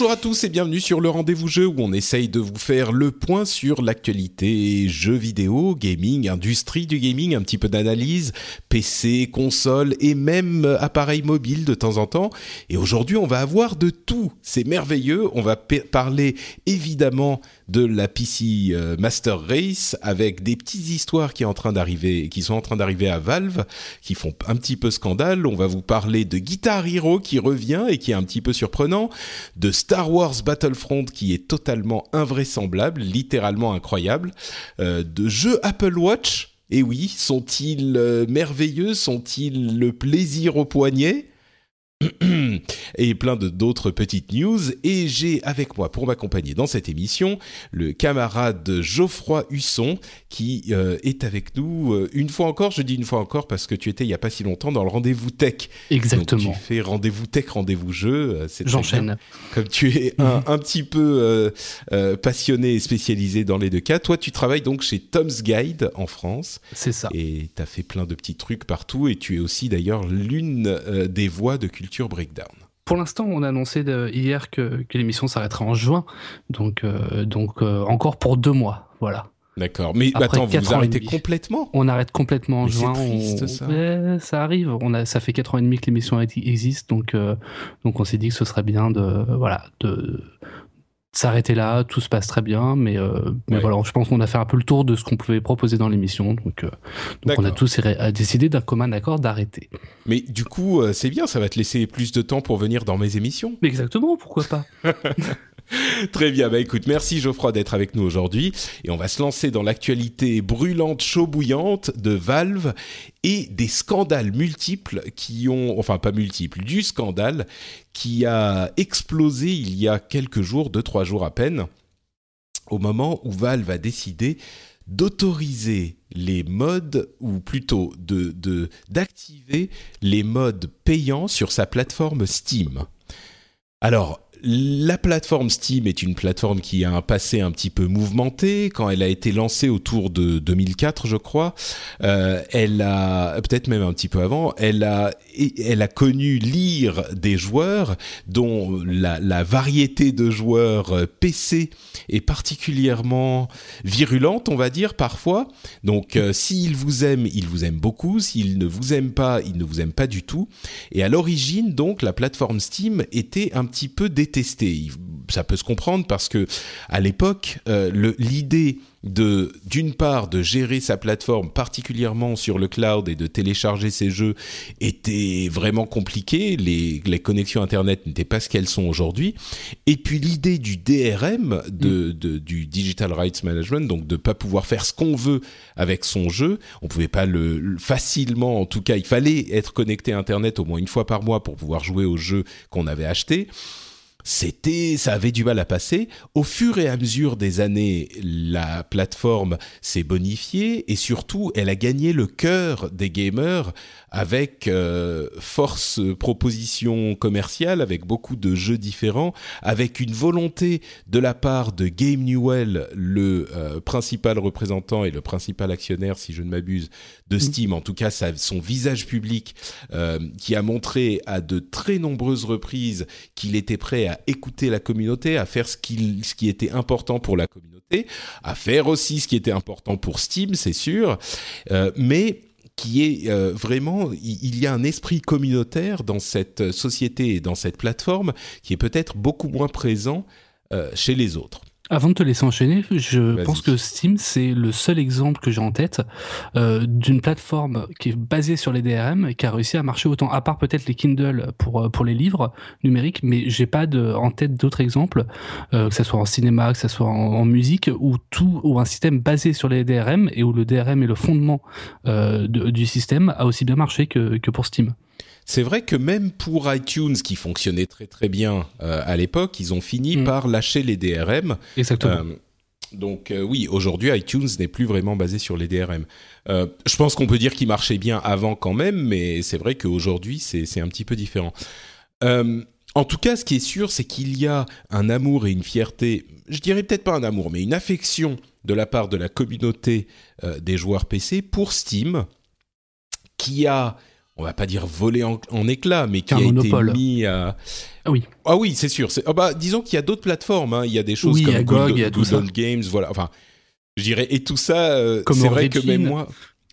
Bonjour à tous et bienvenue sur le rendez-vous jeu où on essaye de vous faire le point sur l'actualité jeux vidéo, gaming, industrie du gaming, un petit peu d'analyse, PC, console et même appareil mobile de temps en temps. Et aujourd'hui on va avoir de tout, c'est merveilleux, on va parler évidemment de la PC euh, Master Race avec des petites histoires qui, est en train qui sont en train d'arriver à Valve, qui font un petit peu scandale. On va vous parler de Guitar Hero qui revient et qui est un petit peu surprenant, de Star Wars Battlefront qui est totalement invraisemblable, littéralement incroyable, euh, de jeux Apple Watch. Et oui, sont-ils euh, merveilleux? Sont-ils le plaisir au poignet? Et plein d'autres petites news. Et j'ai avec moi pour m'accompagner dans cette émission le camarade Geoffroy Husson qui euh, est avec nous euh, une fois encore. Je dis une fois encore parce que tu étais il y a pas si longtemps dans le rendez-vous tech. Exactement. Donc, tu fais rendez-vous tech, rendez-vous jeu. euh, J'enchaîne. Comme tu es un, un petit peu euh, passionné et spécialisé dans les deux cas, toi tu travailles donc chez Tom's Guide en France. C'est ça. Et tu as fait plein de petits trucs partout et tu es aussi d'ailleurs l'une des voix de Culture Breakdown. Pour l'instant, on a annoncé de- hier que, que l'émission s'arrêtera en juin, donc euh, donc euh, encore pour deux mois, voilà. D'accord. Mais Après attends, vous arrêtez complètement? On arrête complètement en Mais c'est juin. triste, on- ça. Ouais, ça arrive. On a, ça fait quatre ans et demi que l'émission ex- existe, donc euh, donc on s'est dit que ce serait bien de voilà de s'arrêter là. Tout se passe très bien, mais euh, mais Ouais. voilà, je pense qu'on a fait un peu le tour de ce qu'on pouvait proposer dans l'émission, donc euh, donc on a tous décidé d'un commun accord d'arrêter. Mais du coup, euh, c'est bien, ça va te laisser plus de temps pour venir dans mes émissions. Mais exactement, pourquoi pas Très bien, bah écoute, merci Geoffroy d'être avec nous aujourd'hui. Et on va se lancer dans l'actualité brûlante, chaud bouillante de Valve et des scandales multiples qui ont, enfin pas multiples, du scandale qui a explosé il y a quelques jours, deux, trois jours à peine, au moment où Valve a décidé d'autoriser les modes, ou plutôt de d'activer les modes payants sur sa plateforme Steam. Alors, la plateforme Steam est une plateforme qui a un passé un petit peu mouvementé. Quand elle a été lancée autour de 2004, je crois, euh, elle a peut-être même un petit peu avant, elle a elle a connu l'ire des joueurs, dont la, la variété de joueurs euh, PC est particulièrement virulente, on va dire parfois. Donc, euh, s'ils vous aiment, ils vous aiment beaucoup. S'ils ne vous aiment pas, ils ne vous aiment pas du tout. Et à l'origine, donc, la plateforme Steam était un petit peu détestée. Il- Ça peut se comprendre parce que à l'époque, euh, l'idée de d'une part de gérer sa plateforme particulièrement sur le cloud et de télécharger ses jeux était vraiment compliquée. Les, les connexions internet n'étaient pas ce qu'elles sont aujourd'hui. Et puis l'idée du DRM, de, de- du Digital Rights Management, donc de pas pouvoir faire ce qu'on veut avec son jeu, on pouvait pas le, le- facilement, en tout cas, il fallait être connecté à Internet au moins une fois par mois pour pouvoir jouer au jeu qu'on avait acheté. C'était, ça avait du mal à passer. Au fur et à mesure des années, la plateforme s'est bonifiée et surtout, elle a gagné le cœur des gamers avec euh, force proposition commerciale, avec beaucoup de jeux différents, avec une volonté de la part de Game Newell, le euh, principal représentant et le principal actionnaire, si je ne m'abuse, de Steam, en tout cas son visage public, euh, qui a montré à de très nombreuses reprises qu'il était prêt à écouter la communauté, à faire ce, qui était important pour la communauté, à faire aussi ce qui était important pour Steam, c'est sûr, euh, mais qui est vraiment, il y a un esprit communautaire dans cette société et dans cette plateforme qui est peut-être beaucoup moins présent chez les autres. Avant de te laisser enchaîner, je pense que Steam, c'est le seul exemple que j'ai en tête euh, d'une plateforme qui est basée sur les DRM et qui a réussi à marcher autant, à part peut-être les Kindle pour, euh, pour les livres numériques, mais j'ai pas de, en tête d'autres exemples, euh, que ce soit en cinéma, que ce soit en, musique, où tout, ou un système basé sur les DRM et où le DRM est le fondement euh, du système a aussi bien marché que, que pour Steam. C'est vrai que même pour iTunes, qui fonctionnait très très bien euh, à l'époque, ils ont fini mm. par lâcher les DRM. Exactement. Euh, donc euh, oui, aujourd'hui iTunes n'est plus vraiment basé sur les DRM. je pense qu'on peut dire qu'il marchait bien avant quand même, mais c'est vrai qu'aujourd'hui c'est un petit peu différent. en tout cas, ce qui est sûr, c'est qu'il y a un amour et une fierté, je dirais peut-être pas un amour, mais une affection de la part de la communauté des joueurs PC pour Steam, qui a on va pas dire volé en, éclats, mais qui a été mis à. Ah oui. Ah oui, c'est sûr. Ah bah, disons qu'il y a d'autres plateformes. Hein. Il y a des choses comme Good, Games, voilà. Enfin, je dirais et tout ça. Euh, c'est vrai que même moi.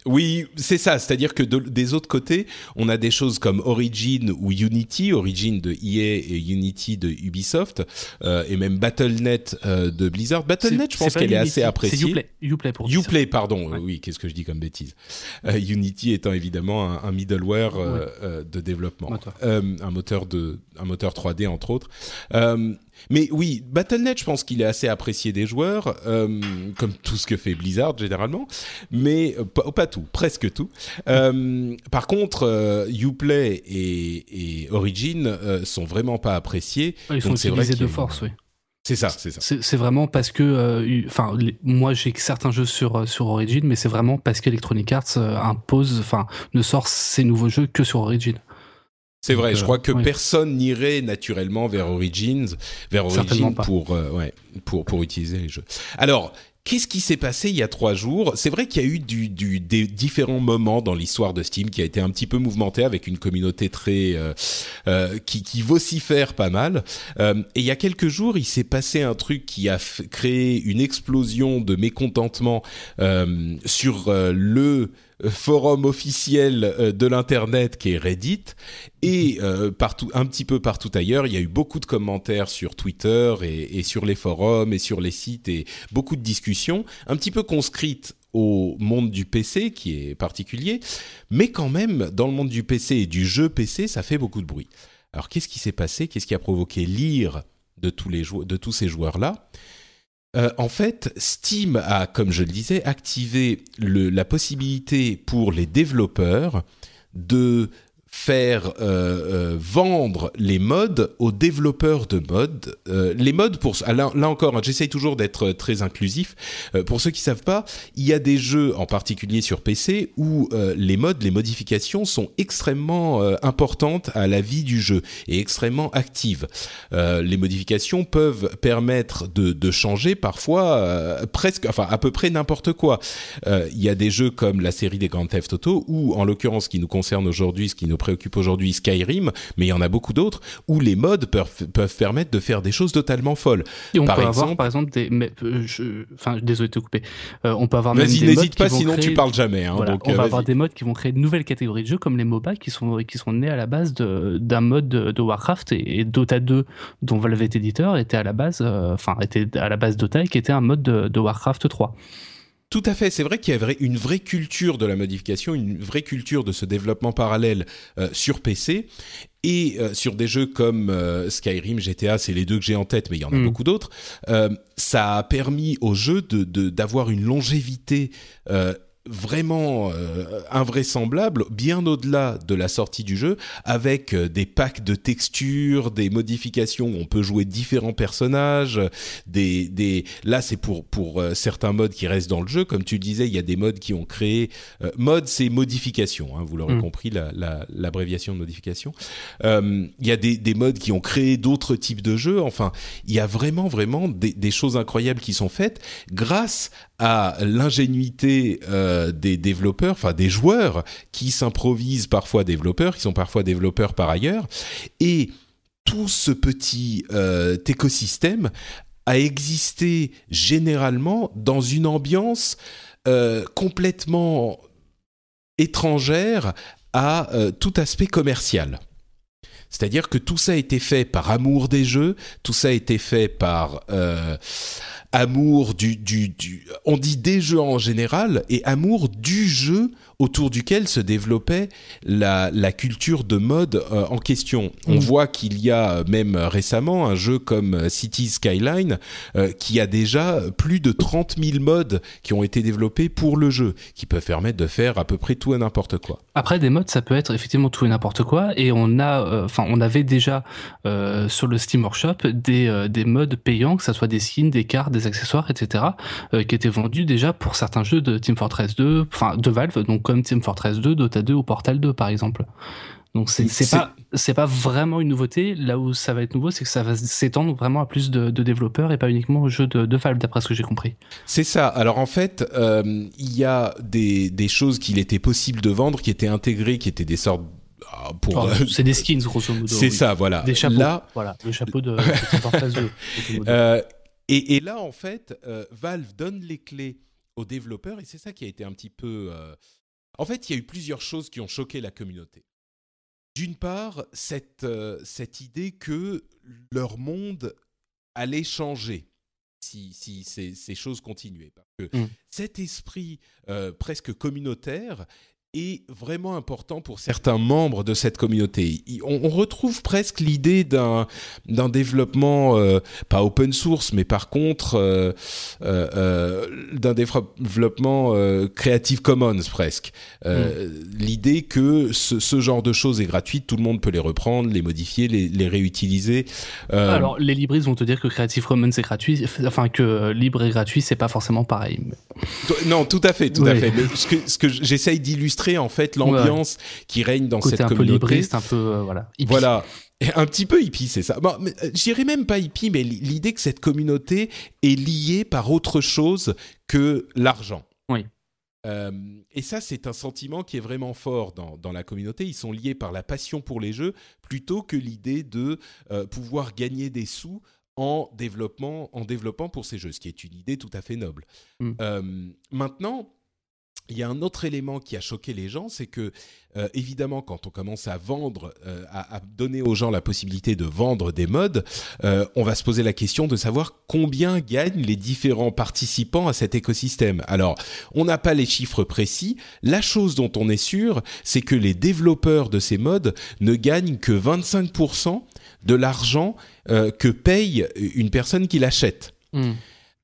Oui, c'est ça. C'est-à-dire que des autres côtés, on a des choses comme Origin ou Unity, Origin de EA et Unity de Ubisoft, euh, et même Battle.net euh, de Blizzard. Battle.net, je pense qu'elle est assez appréciée. C'est Uplay. Uplay pour Uplay, pardon. Oui, qu'est-ce que je dis comme bêtise euh, Unity étant évidemment un, middleware de développement, un moteur de, un moteur 3D entre autres. Mais oui, Battle.net, je pense qu'il est assez apprécié des joueurs, euh, comme tout ce que fait Blizzard généralement, mais euh, pas, tout, presque tout. Euh, par contre, Uplay et, et Origin sont vraiment pas appréciés. ils sont utilisés de force, oui. C'est ça, c'est ça. C'est vraiment parce que, enfin, moi j'ai certains jeux sur sur Origin, mais c'est vraiment parce qu'Electronic Arts impose, enfin, ne sort ses nouveaux jeux que sur Origin. C'est vrai, je crois que personne n'irait naturellement vers Origins, vers Origins pour, euh, ouais, pour, pour utiliser les jeux. Alors, Qu'est-ce qui s'est passé il y a trois jours? C'est vrai qu'il y a eu du, du, des différents moments dans l'histoire de Steam qui a été un petit peu mouvementé avec une communauté très euh, euh, qui, qui vocifère pas mal. Euh, et il y a quelques jours, il s'est passé un truc qui a créé une explosion de mécontentement euh, sur euh, le forum officiel euh, de l'internet qui est Reddit. Et euh, partout un petit peu partout ailleurs il y a eu beaucoup de commentaires sur Twitter et, et, sur les forums et sur les sites et beaucoup de discussions un petit peu conscrites au monde du PC qui est particulier. Mais quand même dans le monde du PC et du jeu PC ça fait beaucoup de bruit. Alors qu'est-ce qui s'est passé? Qu'est-ce qui a provoqué l'ire de tous les de tous ces joueurs là euh, en fait, Steam a, comme je le disais, activé la possibilité pour les développeurs de faire euh, euh, vendre les modes aux développeurs de modes. Euh, les modes, pour ah, là, encore, hein, j'essaye toujours d'être très inclusif. pour ceux qui savent pas, il y a des jeux, en particulier sur PC, où les modes, les modifications sont extrêmement importantes à la vie du jeu et extrêmement actives. les modifications peuvent permettre de, changer parfois presque, enfin à peu près n'importe quoi. Il y a des jeux comme la série des Grand Theft Auto, ou en l'occurrence, ce qui nous concerne aujourd'hui, ce qui nous préoccupe aujourd'hui Skyrim, mais il y en a beaucoup d'autres où les modes peuvent, peuvent permettre de faire des choses totalement folles. Et on par peut exemple, avoir par exemple des, euh, enfin désolé de te couper, euh, on peut avoir même des n'hésite pas, sinon tu parles jamais. Hein, donc, on va avoir des modes qui vont créer de nouvelles catégories de jeux comme les MOBA qui sont qui sont nés à la base d'un mode de, Warcraft et, Dota 2 dont Valve est éditeur était à la base, euh, enfin était à la base Dota et qui était un mode de, de Warcraft 3. Tout à fait, c'est vrai qu'il y a une vraie culture de la modification, une vraie culture de ce développement parallèle euh, sur PC et euh, sur des jeux comme euh, Skyrim, GTA, c'est les deux que j'ai en tête, mais il y en a mm. beaucoup d'autres. ça a permis au jeu de d'avoir une longévité vraiment euh, invraisemblable, bien au-delà de la sortie du jeu, avec euh, des packs de textures, des modifications où on peut jouer différents personnages, des, des... là c'est pour, pour euh, certains modes qui restent dans le jeu, comme tu disais, il y a des modes qui ont créé... mode c'est modification, hein, vous l'aurez mm. compris, l'abréviation la, de modification. il y a des, des modes qui ont créé d'autres types de jeux, enfin, il y a vraiment, vraiment des, des choses incroyables qui sont faites grâce à l'ingénuité euh, des développeurs, enfin des joueurs qui s'improvisent parfois développeurs, qui sont parfois développeurs par ailleurs, et tout ce petit euh, écosystème a existé généralement dans une ambiance euh, complètement étrangère à tout aspect commercial. C'est-à-dire que tout ça a été fait par amour des jeux, tout ça a été fait par amour du, du, du, on dit des jeux en général et amour du jeu autour duquel se développait la, la culture de mode euh, en question. On mm. voit qu'il y a même récemment un jeu comme City Skyline euh, qui a déjà plus de 30 000 modes qui ont été développés pour le jeu, qui peuvent permettre de faire à peu près tout et n'importe quoi. Après, des modes, ça peut être effectivement tout et n'importe quoi, et on a, euh, on avait déjà sur le Steam Workshop des, des modes payants, que ce soit des skins, des cartes, des accessoires, etc., qui étaient vendus déjà pour certains jeux de Team Fortress 2, enfin de Valve, donc comme Team Fortress 2, Dota 2 ou Portal 2 par exemple. Donc c'est pas c'est pas vraiment une nouveauté. Là où ça va être nouveau, c'est que ça va s'étendre vraiment à plus de, développeurs et pas uniquement aux jeux de, de Valve, d'après ce que j'ai compris. C'est ça. Alors en fait, euh, il y a des, des choses qu'il était possible de vendre, qui étaient intégrées, qui étaient des sortes ah, pour oh, c'est des skins grosso modo. C'est ça, voilà. Des chapeaux. Là, voilà, des chapeaux de, de Fortress 2. Euh, et, et, là, en fait, euh, Valve donne les clés aux développeurs et c'est ça qui a été un petit peu en fait, il y a eu plusieurs choses qui ont choqué la communauté. D'une part, cette, euh, cette idée que leur monde allait changer si, si ces, ces, choses continuaient. Parce que mmh. cet esprit euh, presque communautaire est vraiment important pour certains membres de cette communauté. On, retrouve presque l'idée d'un d'un développement euh, pas open source, mais par contre euh, euh, d'un développement Creative Commons presque. Mm. L'idée que ce, ce, genre de choses est gratuite, tout le monde peut les reprendre, les modifier, les, les réutiliser. Alors les libristes vont te dire que Creative Commons c'est gratuit, enfin que libre et gratuit c'est pas forcément pareil. Non, tout à fait, tout à fait. Mais ce que, ce que j'essaye d'illustrer en fait l'ambiance qui règne dans cette un communauté. Peu libriste, un peu euh, voilà. Hippie. Voilà. Un petit peu hippie, c'est ça. Bon, euh, J'irais même pas hippie, mais l'idée que cette communauté est liée par autre chose que l'argent. Oui. Euh, et ça, c'est un sentiment qui est vraiment fort dans, dans, la communauté. Ils sont liés par la passion pour les jeux plutôt que l'idée de pouvoir gagner des sous en développement, en développant pour ces jeux, ce qui est une idée tout à fait noble. Mm. maintenant, il y a un autre élément qui a choqué les gens, c'est que euh, évidemment, quand on commence à vendre, euh, à, donner aux gens la possibilité de vendre des modes, euh, on va se poser la question de savoir combien gagnent les différents participants à cet écosystème. Alors, on n'a pas les chiffres précis. La chose dont on est sûr, c'est que les développeurs de ces modes ne gagnent que 25% de l'argent que paye une personne qui l'achète. Hmm.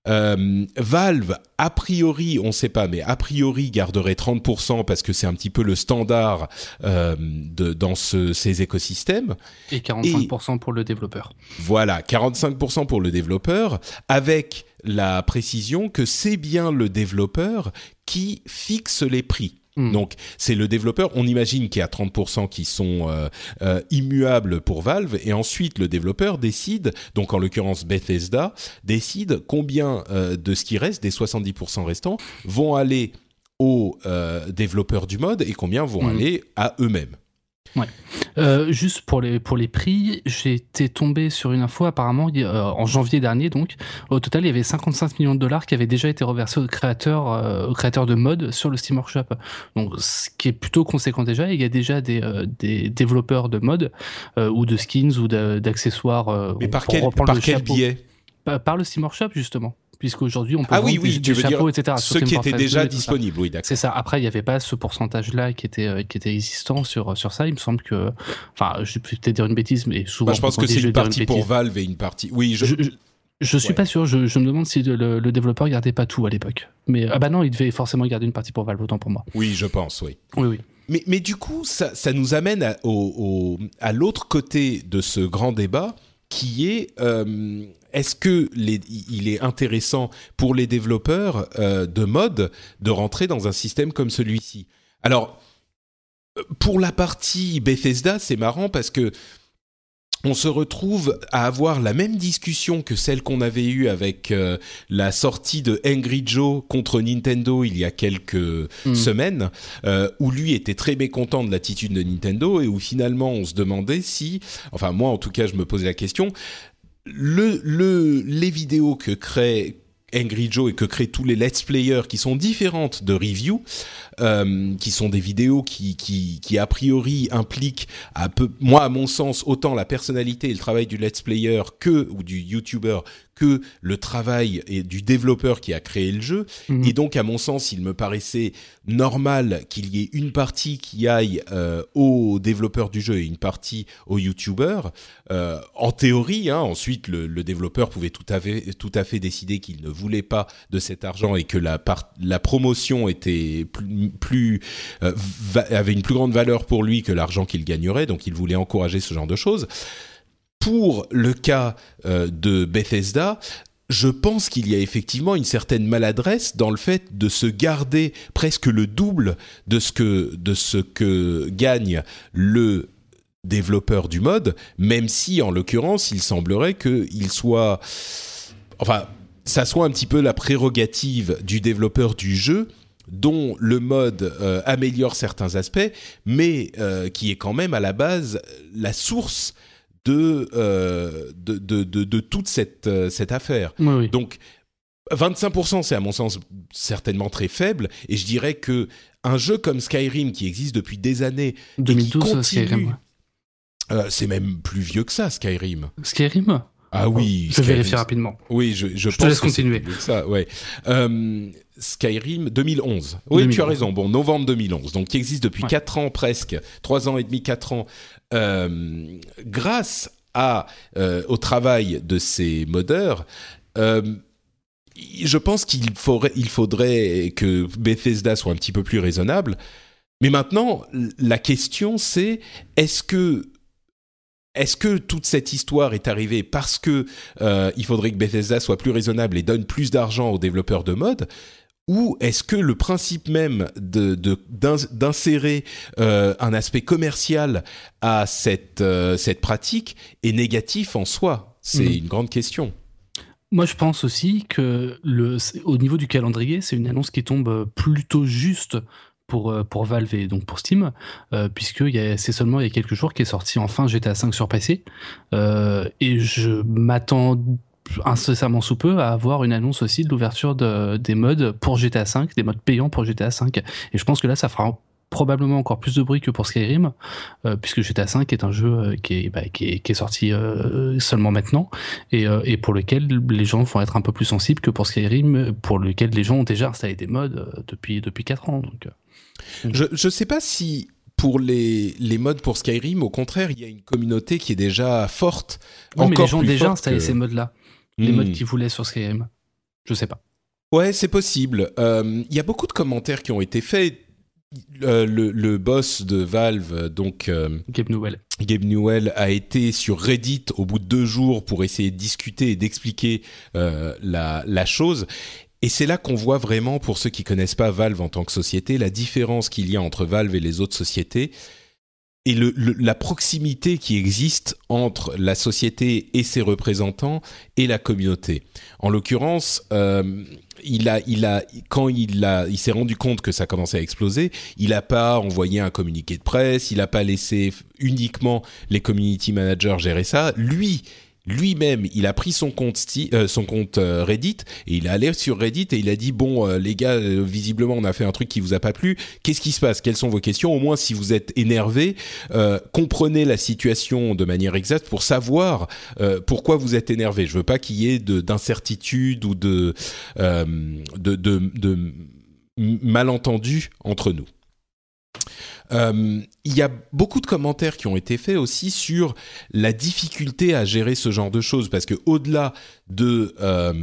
Euh, Valve, a priori, on ne sait pas, mais a priori garderait 30% parce que c'est un petit peu le standard euh, de, dans ce, ces écosystèmes. Et 45% pour le développeur. Voilà, 45% pour le développeur, avec la précision que c'est bien le développeur qui fixe les prix. Hmm. Donc c'est le développeur, on imagine qu'il y a 30% qui sont euh, euh, immuables pour Valve, et ensuite le développeur décide, donc en l'occurrence Bethesda, décide combien euh, de ce qui reste, des 70% restants, vont aller aux développeurs du mode et combien vont hmm. aller à eux-mêmes. Ouais. Euh, juste pour les pour les prix, j'étais tombé sur une info apparemment euh, en janvier dernier donc au total il y avait 55 millions de dollars qui avaient déjà été reversés aux créateurs euh, aux créateurs de mode sur le Steam Workshop. Donc ce qui est plutôt conséquent déjà, il y a déjà des des développeurs de mode ou de skins ou d'accessoires. Mais par quel par quel biais? Par le Steam Workshop justement puisqu'aujourd'hui on peut ah oui, oui, des, chapeaux, etc. Ceux qui étaient déjà disponibles, oui, d'accord. C'est ça. Après, il n'y avait pas ce pourcentage-là qui était euh, qui était existant sur sur ça. Il me semble que, enfin, je vais peut-être dire une bêtise, mais souvent. Bah, je pense que c'est une partie pour Valve et une partie. Oui, je. je, suis pas sûr. Je, me demande si le, le, développeur gardait pas tout à l'époque. Mais ah bah non, il devait forcément garder une partie pour Valve, autant pour moi. Oui, je pense, oui. Oui, oui. Mais, mais du coup, ça, ça nous amène à, au, à l'autre côté de ce grand débat, qui est euh, est-ce que il est intéressant pour les développeurs euh, de mode de rentrer dans un système comme celui-ci? Alors, pour la partie Bethesda, c'est marrant parce que on se retrouve à avoir la même discussion que celle qu'on avait eue avec euh, la sortie de Angry Joe contre Nintendo il y a quelques hmm. semaines, euh, où lui était très mécontent de l'attitude de Nintendo et où finalement on se demandait si, enfin moi en tout cas je me posais la question, le, le, les vidéos que crée Angry Joe et que créent tous les let's players qui sont différentes de review, euh, qui sont des vidéos qui, qui, qui a priori impliquent, à peu, moi à mon sens, autant la personnalité et le travail du let's player que ou du YouTuber que le travail et du développeur qui a créé le jeu. Mhm. Et donc, à mon sens, il me paraissait normal qu'il y ait une partie qui aille euh, au développeur du jeu et une partie au YouTuber. Euh, en théorie, hein, ensuite, le, le, développeur pouvait tout à fait, tout à fait décider qu'il ne voulait pas de cet argent et que la, la promotion était plus, plus euh, avait une plus grande valeur pour lui que l'argent qu'il gagnerait. Donc, il voulait encourager ce genre de choses pour le cas euh, de Bethesda, je pense qu'il y a effectivement une certaine maladresse dans le fait de se garder presque le double de ce que, de ce que gagne le développeur du mode, même si en l'occurrence il semblerait qu'il soit, enfin, ça soit un petit peu la prérogative du développeur du jeu dont le mode euh, améliore certains aspects, mais euh, qui est quand même à la base la source euh, de, de, de, de, toute cette, euh, cette affaire. Donc, 25%, c'est à mon sens certainement très faible, et je dirais que un jeu comme Skyrim qui existe depuis des années, 2012, Skyrim. Euh, c'est même plus vieux que ça, Skyrim. Skyrim? Ah oui, je vais vérifier rapidement. Oui, je, je, je te laisse continuer. Ça, ouais. Euh, Skyrim 2011. Oui, tu as raison. Bon, novembre 2011. Donc, qui existe depuis 4 ans presque, 3 ans et demi, 4 ans, euh, grâce à, euh, au travail de ces modeurs, je pense qu'il faudrait, il faudrait que Bethesda soit un petit peu plus raisonnable. Mais maintenant, la question c'est est-ce que est-ce que toute cette histoire est arrivée parce que euh, il faudrait que Bethesda soit plus raisonnable et donne plus d'argent aux développeurs de mode? Ou est-ce que le principe même de, d'insérer euh, un aspect commercial à cette, euh, cette pratique est négatif en soi? C'est mhm. une grande question. Moi, je pense aussi que le, au niveau du calendrier, c'est une annonce qui tombe plutôt juste pour, pour Valve et donc pour Steam, euh, puisque c'est seulement il y a quelques jours qu'est sorti enfin GTA 5 sur PC. et je m'attends incessamment sous peu à avoir une annonce aussi de l'ouverture de, des modes pour GTA 5, des modes payants pour GTA 5. Et je pense que là, ça fera probablement encore plus de bruit que pour Skyrim, euh, puisque GTA 5 est un jeu euh, qui, est, bah, qui, est, qui est sorti euh, seulement maintenant, et, et, pour lequel les gens vont être un peu plus sensibles que pour Skyrim, pour lequel les gens ont déjà installé des modes depuis, depuis 4 ans. Donc, je ne sais pas si pour les, les modes pour Skyrim, au contraire, il y a une communauté qui est déjà forte. Non, mais les gens ont déjà installé ces modes-là les modes hmm. qu'ils voulaient sur Skyrim. Je sais pas. Ouais, c'est possible. Euh, il y a beaucoup de commentaires qui ont été faits. Euh, le, boss de Valve, donc euh, Gabe Newell. Gabe Newell a été sur Reddit au bout de deux jours pour essayer de discuter et d'expliquer la, la chose. Et c'est là qu'on voit vraiment, pour ceux qui connaissent pas Valve en tant que société, la différence qu'il y a entre Valve et les autres sociétés et le, la proximité qui existe entre la société et ses représentants et la communauté. En l'occurrence, euh, il a, il a, quand il a, il s'est rendu compte que ça commençait à exploser, il n'a pas envoyé un communiqué de presse, il n'a pas laissé uniquement les community managers gérer ça. Lui, lui-même, il a pris son compte, euh, euh, Reddit et il est allé sur Reddit et il a dit bon euh, les gars, visiblement on a fait un truc qui vous a pas plu. Qu'est-ce qui se passe? Quelles sont vos questions? Au moins si vous êtes énervé, comprenez la situation de manière exacte pour savoir pourquoi vous êtes énervé. Je veux pas qu'il y ait d'incertitude ou de, de, de, de malentendus entre nous. Euh, il y a beaucoup de commentaires qui ont été faits aussi sur la difficulté à gérer ce genre de choses parce que au-delà de euh,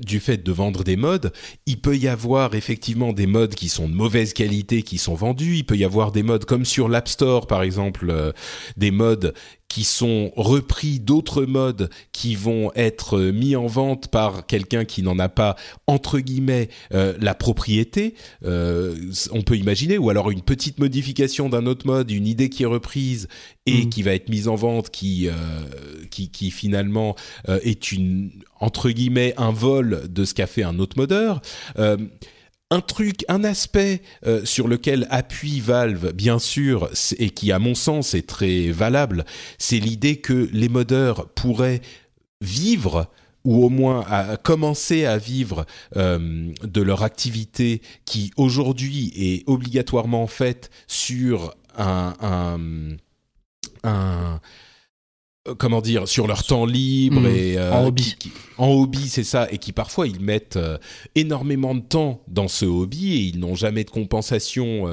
du fait de vendre des modes, il peut y avoir effectivement des modes qui sont de mauvaise qualité qui sont vendus. Il peut y avoir des modes comme sur l'App Store par exemple, euh, des modes qui sont repris d'autres modes qui vont être mis en vente par quelqu'un qui n'en a pas entre guillemets euh, la propriété. Euh, on peut imaginer ou alors une petite modification d'un autre mode, une idée qui est reprise et mm. qui va être mise en vente, qui euh, qui, qui, finalement est une entre guillemets un vol de ce qu'a fait un autre modeur un truc, un aspect euh, sur lequel appuie Valve, bien sûr, et qui à mon sens est très valable, c'est l'idée que les modeurs pourraient vivre ou au moins à commencer à vivre de leur activité qui aujourd'hui est obligatoirement faite sur un, un, un euh, comment dire sur leur temps libre hmm. et euh, en hobby en hobby c'est ça et qui parfois ils mettent euh, énormément de temps dans ce hobby et ils n'ont jamais de compensation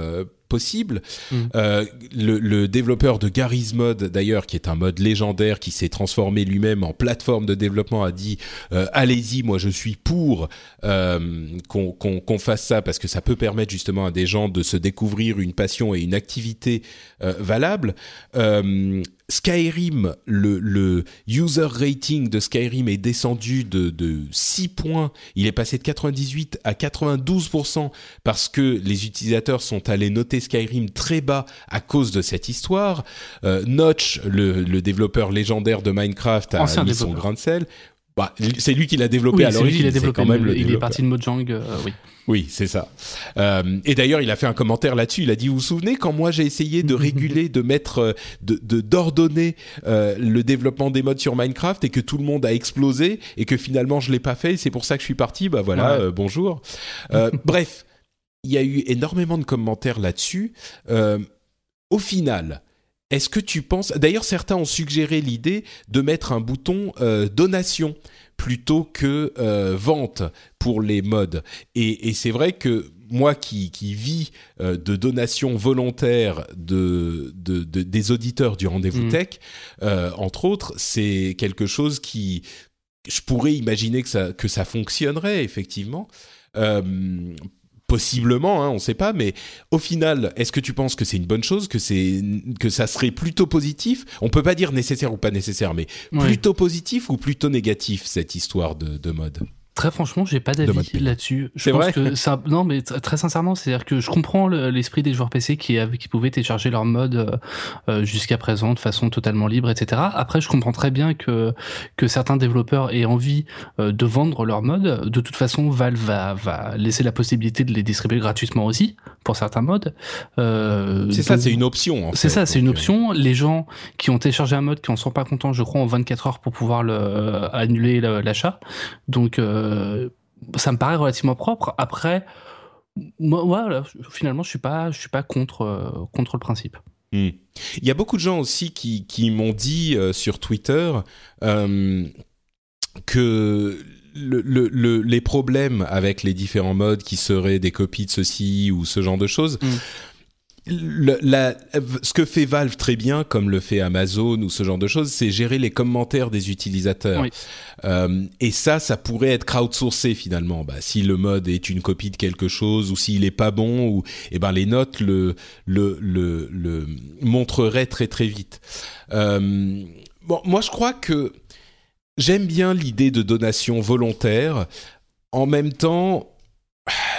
possible. Mm. Euh, le, développeur de Garry's Mod, d'ailleurs, qui est un mode légendaire qui s'est transformé lui-même en plateforme de développement, a dit euh, allez-y, moi je suis pour euh, qu'on fasse ça parce que ça peut permettre justement à des gens de se découvrir une passion et une activité valable. Skyrim, le, user rating de Skyrim est descendu de, de 6 points. Il est passé de 98 à 92% parce que les utilisateurs sont allés noter Skyrim très bas à cause de cette histoire. Euh, Notch, le, développeur légendaire de Minecraft, a mis son grain de sel. Bah, c'est lui qui l'a développé à l'origine. Il, est parti de Mojang, euh, oui. Oui, c'est ça. Euh, et d'ailleurs, il a fait un commentaire là-dessus. Il a dit Vous vous souvenez quand moi j'ai essayé de réguler, de mettre, de d'ordonner le développement des modes sur Minecraft et que tout le monde a explosé et que finalement je l'ai pas fait. C'est pour ça que je suis parti? Bah voilà, bonjour. bref, il y a eu énormément de commentaires là-dessus. Euh, au final, est-ce que tu penses... D'ailleurs, certains ont suggéré l'idée de mettre un bouton euh, donation plutôt que euh, vente pour les modes. Et, c'est vrai que moi qui, qui vis de donations volontaires de, des auditeurs du rendez-vous mmh. tech, entre autres, c'est quelque chose qui... Je pourrais imaginer que ça, que ça fonctionnerait effectivement possiblement, hein, on ne sait pas, mais au final, est-ce que tu penses que c'est une bonne chose, que c'est que ça serait plutôt positif? On peut pas dire nécessaire ou pas nécessaire, mais plutôt positif ou plutôt négatif cette histoire de mode? Très franchement, j'ai pas d'avis là-dessus. C'est vrai. Que ça, non, mais très sincèrement, c'est-à-dire que je comprends l'esprit des joueurs PC qui, qui pouvaient télécharger leur mode euh, euh, jusqu'à présent de façon totalement libre, etc. Après, je comprends très bien que que certains développeurs aient envie euh, de vendre leur mode. De toute façon, Valve va, va laisser la possibilité de les distribuer gratuitement aussi pour certains modes. c'est ça, c'est une option. C'est ça, c'est une option. Les gens qui ont téléchargé un mode qui en sont pas contents, je crois, en 24 heures pour pouvoir le, annuler l'achat. Donc euh, ça me paraît relativement propre. Après, moi, voilà, finalement, je suis pas, je suis pas contre, euh, contre le principe. Hmm. Il y a beaucoup de gens aussi qui, qui m'ont dit euh, sur Twitter que le, le, les problèmes avec les différents modes qui seraient des copies de ceci ou ce genre de choses. Hmm le, la, ce que fait Valve très bien, comme le fait Amazon ou ce genre de choses, c'est gérer les commentaires des utilisateurs. Euh, et ça, ça pourrait être crowdsourcé finalement. Bah, si le mode est une copie de quelque chose ou s'il est pas bon, ou eh ben les notes le le le, le montreraient très très vite. Euh, bon, moi je crois que j'aime bien l'idée de donation volontaire. En même temps,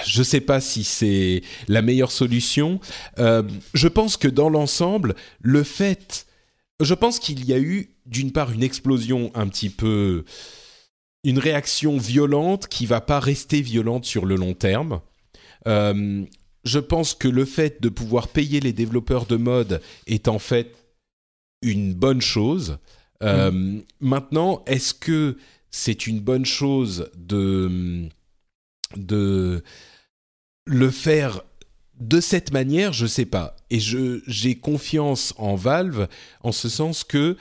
je sais pas si c'est la meilleure solution. Euh, je pense que dans l'ensemble, le fait, je pense qu'il y a eu d'une part une explosion un petit peu, une réaction violente qui va pas rester violente sur le long terme. Euh, je pense que le fait de pouvoir payer les développeurs de mode est en fait une bonne chose. Euh, mm. Maintenant, est-ce que c'est une bonne chose de de le faire de cette manière, je sais pas. Et je j'ai confiance en Valve en ce sens que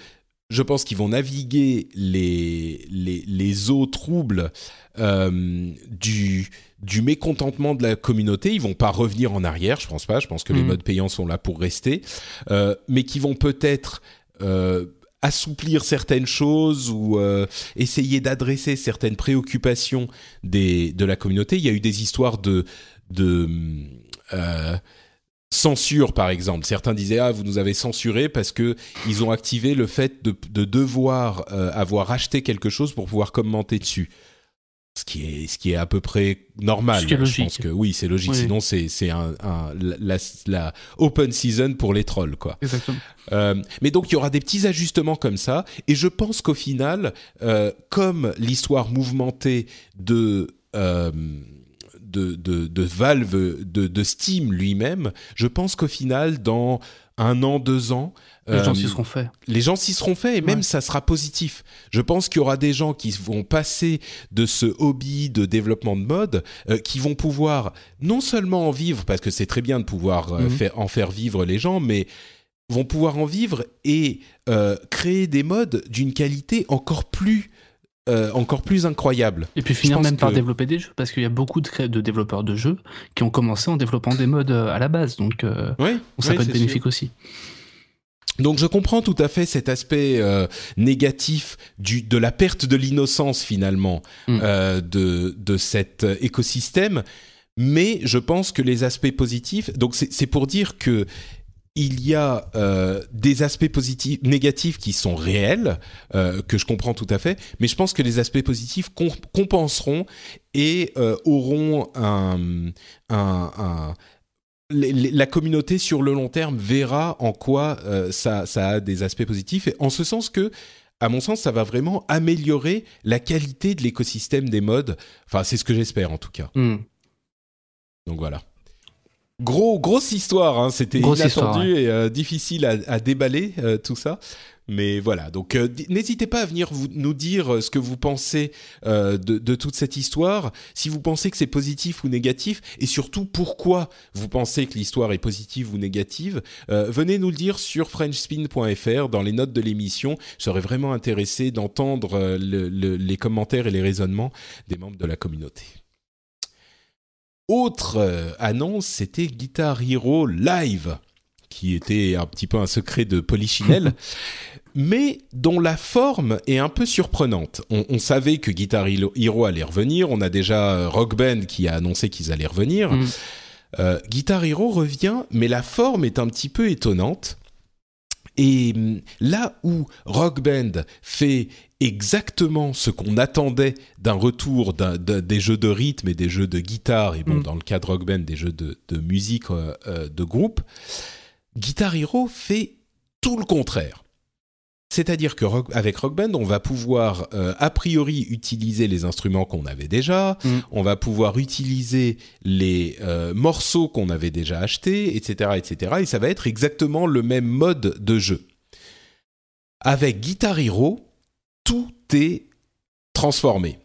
je pense qu'ils vont naviguer les, les, les eaux troubles euh, du, du mécontentement de la communauté. Ils vont pas revenir en arrière, je pense pas. Je pense que les mm. modes payants sont là pour rester, euh, mais qui vont peut-être euh, assouplir certaines choses ou euh, essayer d'adresser certaines préoccupations des, de la communauté. Il y a eu des histoires de, euh, censure, par exemple. Certains disaient ah vous nous avez censuré parce que ils ont activé le fait de, de devoir euh, avoir acheté quelque chose pour pouvoir commenter dessus ce qui est ce qui est à peu près normal. Je pense que oui, c'est logique. Sinon, c'est c'est un, un la, la, open season pour les trolls quoi. Exactement. Euh, mais donc il y aura des petits ajustements comme ça, et je pense qu'au final, euh, comme l'histoire mouvementée de euh, de, de, de Valve, de, de Steam lui-même, je pense qu'au final, dans un an, deux ans. Les gens s'y seront faits. Les gens s'y seront faits et même ça sera positif. Je pense qu'il y aura des gens qui vont passer de ce hobby de développement de mode, qui vont pouvoir non seulement en vivre, parce que c'est très bien de pouvoir mhm. faire, en faire vivre les gens, mais vont pouvoir en vivre et créer des modes d'une qualité encore plus euh, encore plus incroyable. Et puis finir même par développer des jeux, parce qu'il y a beaucoup de, de, développeurs de jeux qui ont commencé en développant des modes euh, à la base, donc euh, ça peut être bénéfique aussi. Donc je comprends tout à fait cet aspect négatif du, de la perte de l'innocence finalement mm. de, de cet écosystème, mais je pense que les aspects positifs, donc c'est pour dire que il y a euh, des aspects positifs, négatifs qui sont réels, euh, que je comprends tout à fait, mais je pense que les aspects positifs compenseront et euh, auront un, un, la communauté sur le long terme verra en quoi ça, ça a des aspects positifs, et en ce sens que à mon sens, ça va vraiment améliorer la qualité de l'écosystème des modes. Enfin, c'est ce que j'espère en tout cas. Hmm. Donc voilà. Gros, grosse histoire, hein. c'était inattendu et euh, difficile à, déballer euh, tout ça. Mais voilà, donc euh, n'hésitez pas à venir vous, nous dire ce que vous pensez de, de, toute cette histoire, si vous pensez que c'est positif ou négatif, et surtout pourquoi vous pensez que l'histoire est positive ou négative. venez nous le dire sur frenchspin.fr dans les notes de l'émission. Je serais vraiment intéressé d'entendre les commentaires et les raisonnements des membres de la communauté. Autre euh, annonce, c'était Guitar Hero Live, qui était un petit peu un secret de Polichinelle, mais dont la forme est un peu surprenante. On, savait que Guitar Hero allait revenir, on a déjà euh, Rock Band qui a annoncé qu'ils allaient revenir. Mm. Euh, Guitar Hero revient, mais la forme est un petit peu étonnante. Et hum, là où Rock Band fait exactement ce qu'on attendait d'un retour des jeux de rythme et des jeux de guitare, et bon, mm. dans le cas de Rock Band, des jeux de, musique euh, euh, de groupe, Guitar Hero fait tout le contraire. C'est-à-dire que avec Rock Band, on va pouvoir euh, a priori utiliser les instruments qu'on avait déjà, mm. on va pouvoir utiliser les morceaux qu'on avait déjà achetés, etc., etc. Et ça va être exactement le même mode de jeu. Avec Guitar Hero, tout est transformé.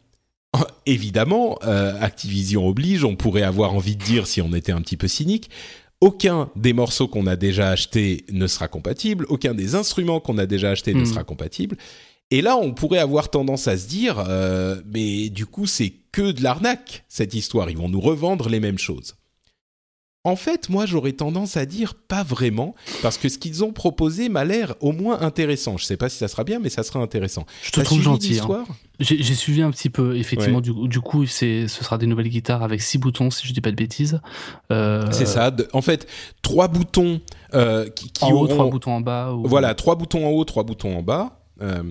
Évidemment, euh, Activision oblige, on pourrait avoir envie de dire si on était un petit peu cynique, aucun des morceaux qu'on a déjà achetés ne sera compatible, aucun des instruments qu'on a déjà achetés ne hmm. sera compatible. Et là, on pourrait avoir tendance à se dire, euh, mais du coup, c'est que de l'arnaque, cette histoire. Ils vont nous revendre les mêmes choses. En fait, moi, j'aurais tendance à dire pas vraiment, parce que ce qu'ils ont proposé m'a l'air au moins intéressant. Je sais pas si ça sera bien, mais ça sera intéressant. Je te trouve gentil. Hein. J'ai suivi un petit peu, effectivement. Du, coup, ce sera des nouvelles guitares avec six boutons, si je dis pas de bêtises. Euh, c'est ça. En fait, trois boutons euh, qui, en haut, trois boutons en bas. Voilà, trois boutons en haut, trois boutons en bas. Euh,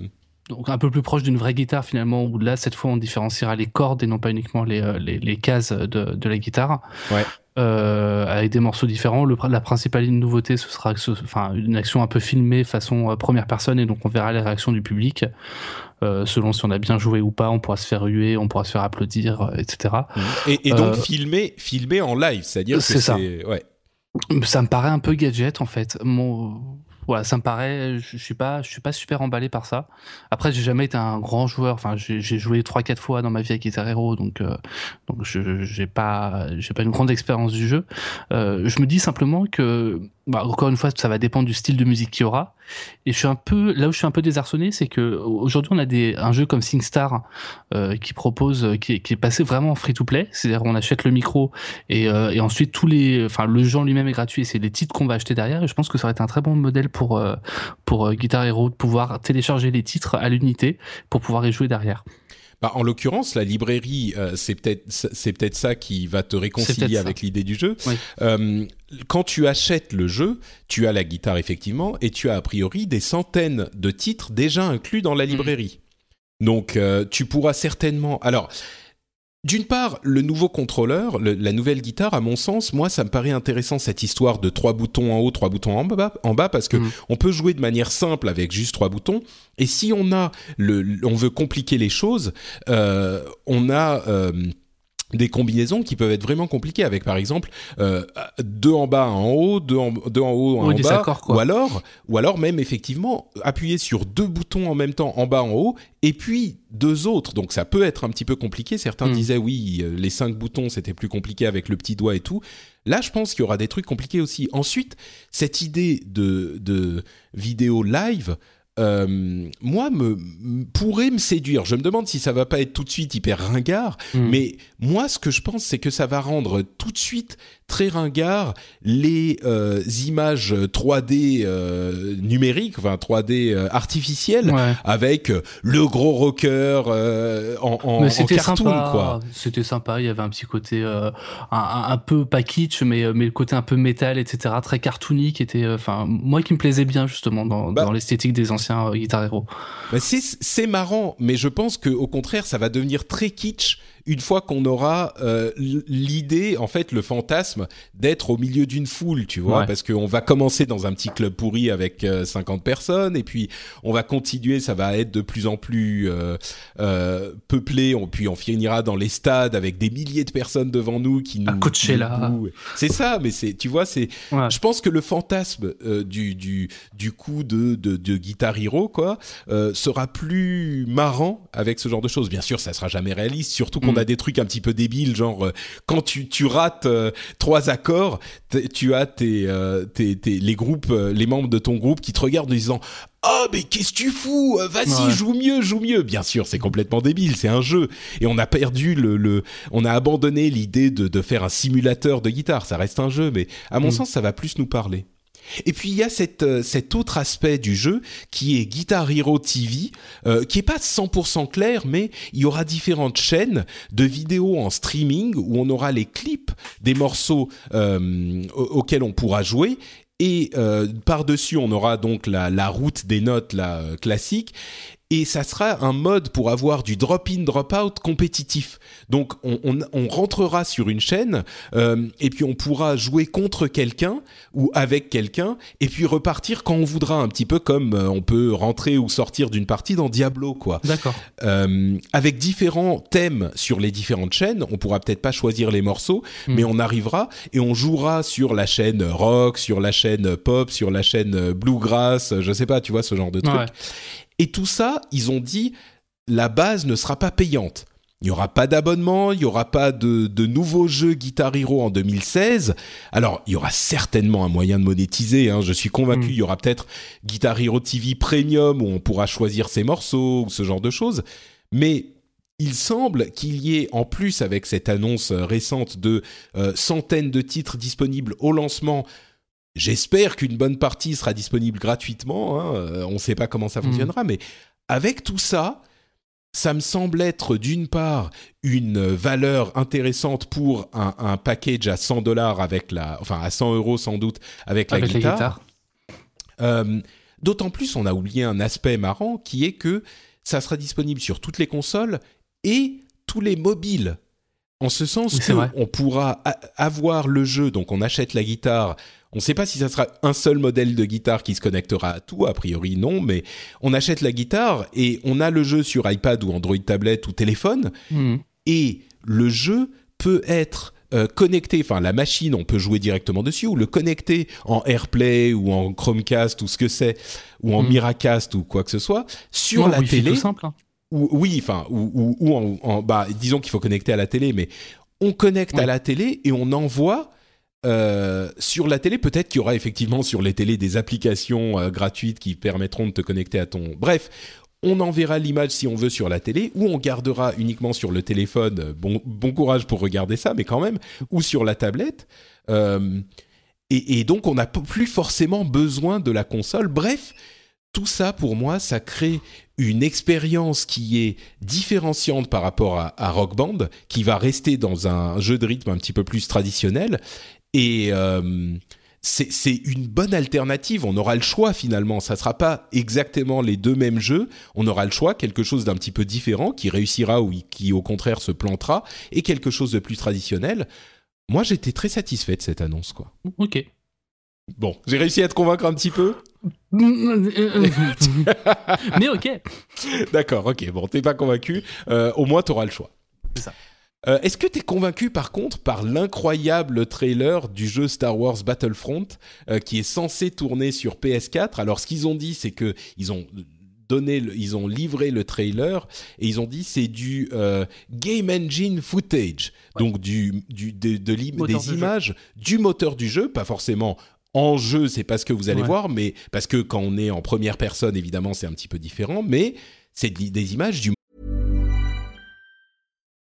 donc un peu plus proche d'une vraie guitare finalement, où là cette fois on différenciera les cordes et non pas uniquement les, les, cases de, de, la guitare. Ouais euh, avec des morceaux différents. Le, la principale nouveauté, ce sera ce, enfin, une action un peu filmée façon euh, première personne, et donc on verra les réactions du public. Euh, selon si on a bien joué ou pas, on pourra se faire huer, on pourra se faire applaudir, euh, etc. Et, et donc filmer, filmer en live, c'est-à-dire que c'est ça. Ouais. Ça me paraît un peu gadget en fait. Mon, voilà, ça me paraît, je, suis pas, je suis pas super emballé par ça. Après, j'ai jamais été un grand joueur. Enfin, j'ai joué trois, quatre fois dans ma vie à Guitar Hero, donc euh, donc j'ai pas, j'ai pas une grande expérience du jeu. Euh, je me dis simplement que bah, encore une fois, ça va dépendre du style de musique qu'il y aura. Et je suis un peu là où je suis un peu désarçonné, c'est que aujourd'hui on a des un jeu comme SingStar euh, qui propose, qui est, qui est, passé vraiment en free to play, c'est-à-dire on achète le micro et, euh, et ensuite tous les, enfin le jeu lui-même est gratuit, c'est les titres qu'on va acheter derrière. Et je pense que ça aurait été un très bon modèle pour euh, pour euh, Guitar Hero de pouvoir télécharger les titres à l'unité pour pouvoir y jouer derrière. Bah, en l'occurrence, la librairie, euh, c'est peut-être c'est peut-être ça qui va te réconcilier avec l'idée du jeu. Euh, quand tu achètes le jeu, tu as la guitare effectivement, et tu as a priori des centaines de titres déjà inclus dans la mm. librairie. Donc, euh, tu pourras certainement. Alors, d'une part, le nouveau contrôleur, la nouvelle guitare, à mon sens, moi, ça me paraît intéressant cette histoire de trois boutons en haut, trois boutons en bas, en bas parce que mm. on peut jouer de manière simple avec juste trois boutons. Et si on a le, on veut compliquer les choses, euh, on a euh, des combinaisons qui peuvent être vraiment compliquées avec par exemple euh, deux en bas un en haut deux en, deux en haut un en bas ou alors ou alors même effectivement appuyer sur deux boutons en même temps en bas en haut et puis deux autres. Donc ça peut être un petit peu compliqué. Certains hmm. disaient oui euh, les cinq boutons c'était plus compliqué avec le petit doigt et tout. Là je pense qu'il y aura des trucs compliqués aussi. Ensuite cette idée de de vidéo live euh, moi, me, pourrait me séduire. Je me demande si ça va pas être tout de suite hyper ringard, hmm. mais moi, ce que je pense, c'est que ça va rendre tout de suite très ringard les euh, images 3D euh, numériques, enfin 3D euh, artificielles, avec le gros rocker en, en, mais c'était cartoon, sympa. quoi. C'était sympa. Il y avait un petit côté un, un, peu pas kitsch, mais mais le côté un peu métal, etc. Très cartoony, qui était, enfin moi qui me plaisait bien justement dans, bah dans l'esthétique des anciens Guitar Hero. Bah c'est marrant, mais je pense que au contraire, ça va devenir très kitsch une fois qu'on aura euh, l'idée, en fait, le fantasme d'être au milieu d'une foule, tu vois, parce qu'on va commencer dans un petit club pourri avec 50 euh, personnes, et puis on va continuer, ça va être de plus en plus euh, euh peuplé, on, puis on finira dans les stades avec des milliers de personnes devant nous qui nous... là. C'est ça, mais c'est, tu vois, c'est... Je pense que le fantasme du, du, du coup de, de, de Guitar Hero, quoi, sera plus marrant avec ce genre de choses. Bien sûr, ça sera jamais réaliste, surtout qu'on on a des trucs un petit peu débiles, genre euh, quand tu, tu rates euh, trois accords, tu as tes, euh, tes, tes, les groupes, les membres de ton groupe qui te regardent en disant oh mais qu'est-ce que tu fous Vas-y, joue mieux, joue mieux. Bien sûr, c'est complètement débile, c'est un jeu et on a perdu le, le on a abandonné l'idée de, de faire un simulateur de guitare. Ça reste un jeu, mais à mon mm. sens, ça va plus nous parler. Et puis il y a euh, cet autre aspect du jeu qui est Guitar Hero TV, euh, qui est pas 100% clair, mais il y aura différentes chaînes de vidéos en streaming où on aura les clips des morceaux euh, auxquels on pourra jouer. Et par-dessus, on aura donc la, la route des notes la classique et ça sera un mode pour avoir du drop-in, drop-out compétitif. Donc on, on, on, rentrera sur une chaîne euh, et puis on pourra jouer contre quelqu'un ou avec quelqu'un et puis repartir quand on voudra, un petit peu comme euh, on peut rentrer ou sortir d'une partie dans Diablo, quoi. D'accord. Euh, avec différents thèmes sur les différentes chaînes, on pourra peut-être pas choisir les morceaux, hmm. mais on arrivera et on jouera sur la chaîne rock, sur la chaîne pop, sur la chaîne bluegrass, je sais pas, tu vois ce genre de truc. Et tout ça, ils ont dit, la base ne sera pas payante. Il n'y aura pas d'abonnement, il n'y aura pas de, de, nouveaux jeux Guitar Hero en 2016. Alors, il y aura certainement un moyen de monétiser, hein, je suis convaincu. Mm. Il y aura peut-être Guitar Hero TV Premium où on pourra choisir ses morceaux ou ce genre de choses. Mais il semble qu'il y ait, en plus avec cette annonce récente de euh, centaines de titres disponibles au lancement J'espère qu'une bonne partie sera disponible gratuitement. Hein. Euh, on ne sait pas comment ça hmm. fonctionnera, mais avec tout ça, ça me semble être d'une part une valeur intéressante pour un, package à 100 dollars avec la, enfin à 100 euros sans doute avec, la guitare. Euh, d'autant plus, on a oublié un aspect marrant qui est que ça sera disponible sur toutes les consoles et tous les mobiles. En ce sens qu'on pourra avoir le jeu, donc on achète la guitare, on ne sait pas si ça sera un seul modèle de guitare qui se connectera à tout, a priori non, mais on achète la guitare et on a le jeu sur iPad ou Android tablette ou téléphone, hmm. et le jeu peut être euh, connecté, enfin la machine, on peut jouer directement dessus, ou le connecter en AirPlay ou en Chromecast ou ce que c'est, ou en hmm. Miracast ou quoi que ce soit, sur la télé. Tout simple. Hein. Ou, oui, enfin, ou, ou, en, bah, disons qu'il faut connecter à la télé, mais on connecte à la télé et on envoie euh, sur la télé, peut-être qu'il y aura effectivement sur les télés des applications euh, gratuites qui permettront de te connecter à ton. Bref, on enverra l'image si on veut sur la télé, ou on gardera uniquement sur le téléphone. Bon, bon courage pour regarder ça, mais quand même, ou sur la tablette. Euh, et, et, donc, on n'a plus forcément besoin de la console. Bref, tout ça, pour moi, ça crée une expérience qui est différenciante par rapport à, à Rock Band, qui va rester dans un jeu de rythme un petit peu plus traditionnel, et euh, c'est une bonne alternative. On aura le choix finalement. Ça sera pas exactement les deux mêmes jeux. On aura le choix, quelque chose d'un petit peu différent qui réussira ou qui au contraire se plantera, et quelque chose de plus traditionnel. Moi, j'étais très satisfait de cette annonce, quoi. Ok. Bon, j'ai réussi à te convaincre un petit peu. Mais ok. D'accord, ok. Bon, t'es pas convaincu. Euh, au moins, t'auras le choix. C'est ça. Euh, est-ce que tu es convaincu par contre par l'incroyable trailer du jeu Star Wars Battlefront euh, qui est censé tourner sur PS4 Alors ce qu'ils ont dit c'est que ils ont donné, ils ont livré le trailer et ils ont dit c'est du euh, game engine footage, donc du, du de, des images du moteur du jeu, pas forcément en jeu, c'est pas ce que vous allez voir, mais parce que quand on est en première personne, évidemment, c'est un petit peu différent, mais c'est des images du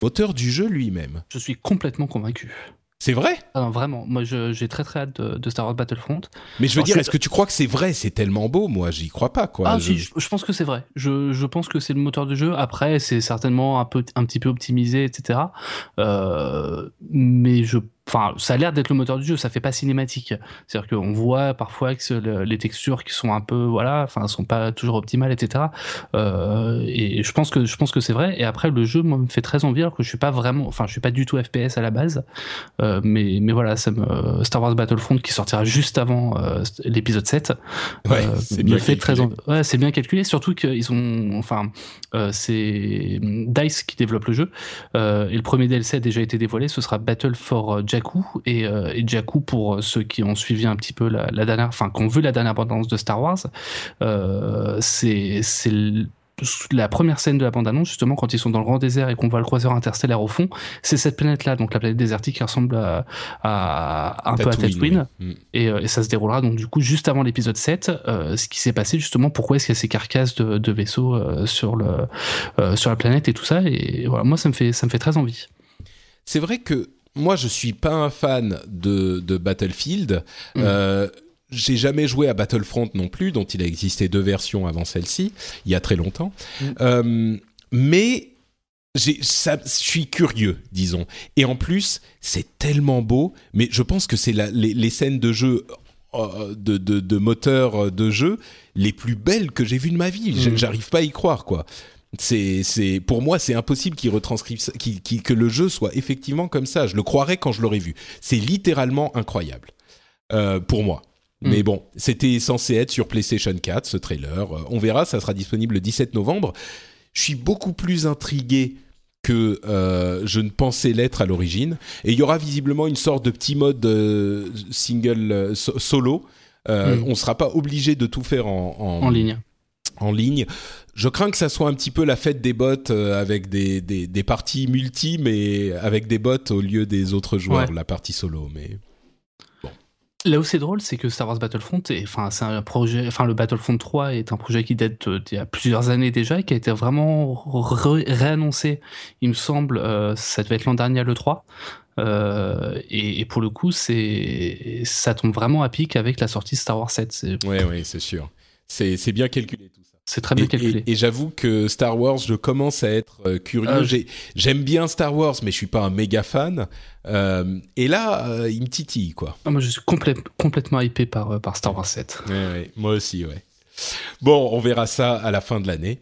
Auteur du jeu lui-même. Je suis complètement convaincu. C'est vrai? Ah non, Vraiment, moi j'ai très très hâte de, Star Wars Battlefront. Mais je veux dire, est-ce que tu crois que c'est vrai? C'est tellement beau, moi j'y crois pas quoi. Ah je... si, je, pense que c'est vrai. Je, je, pense que c'est le moteur du jeu. Après, c'est certainement un, peu, un petit peu optimisé, etc. Euh, mais je enfin, ça a l'air d'être le moteur du jeu, ça fait pas cinématique. C'est-à-dire qu'on voit parfois que les textures qui sont un peu, voilà, enfin, sont pas toujours optimales, etc. Euh, et je pense que je pense que c'est vrai. Et après, le jeu, moi, me fait très envie, alors que je suis pas vraiment, enfin, je suis pas du tout FPS à la base. Euh, mais mais voilà, ça me Star Wars Battlefront qui sortira juste avant euh, l'épisode 7. Ouais, c'est bien fait très Ouais, c'est bien calculé. Surtout qu'ils ont, enfin, c'est Dice qui développe le jeu. et le premier DLC a déjà été dévoilé. Ce sera Battle for Jack et, euh, et Jakku pour euh, ceux qui ont suivi un petit peu la, dernière, enfin qui ont vu la dernière bande-annonce de Star Wars, euh, c'est la première scène de la bande-annonce, justement, quand ils sont dans le grand désert et qu'on voit le croiseur interstellaire au fond, c'est cette planète-là, donc la planète désertique qui ressemble à, un peu à Tatooine. Mm. Et, ça se déroulera donc du coup juste avant l'épisode 7, ce qui s'est passé justement, pourquoi est-ce qu'il y a ces carcasses de, de vaisseaux sur, le, sur la planète et tout ça. Et voilà, moi, ça me fait, ça me fait très envie. C'est vrai que moi, je suis pas un fan de, Battlefield. Mm. Euh, j'ai jamais joué à Battlefront non plus, dont il a existé deux versions avant celle-ci, il y a très longtemps. Mm. Euh, mais je suis curieux, disons. Et en plus, c'est tellement beau, mais je pense que c'est les, scènes de jeu euh, de, de, moteur de jeu les plus belles que j'ai vues de ma vie. Mm. J'arrive pas à y croire, quoi. C'est, pour moi, c'est impossible qu'il retranscrive, que le jeu soit effectivement comme ça. Je le croirais quand je l'aurais vu. C'est littéralement incroyable euh, pour moi. Hmm. Mais bon, c'était censé être sur PlayStation 4, ce trailer. Euh, on verra, ça sera disponible le 17 novembre. Je suis beaucoup plus intrigué que euh, je ne pensais l'être à l'origine. Et il y aura visiblement une sorte de petit mode single solo. Hmm. On ne sera pas obligé de tout faire en, en ligne en ligne. Je crains que ça soit un petit peu la fête des bots euh, avec des, des, parties multi, mais avec des bots au lieu des autres joueurs, la partie solo. Mais bon. Là où c'est drôle, c'est que Star Wars Battlefront, enfin, c'est un projet, enfin, le Battlefront 3 est un projet qui date d'il y a plusieurs années déjà et qui a été vraiment réannoncé. Il me semble, euh, ça devait être l'an dernier le 3. Euh, et, pour le coup, c'est ça tombe vraiment à pic avec la sortie Star Wars 7. Oui, oui, c'est sûr. C'est bien calculé. C'est très bien calculé. Et, j'avoue que Star Wars, je commence à être euh, curieux. Ah, j'aime bien Star Wars, mais je suis pas un méga fan. Euh, et là, euh, il me titille, quoi. Ah, moi, je suis complètement hypé par, par Star Wars 7. moi aussi, ouais. Bon, on verra ça à la fin de l'année.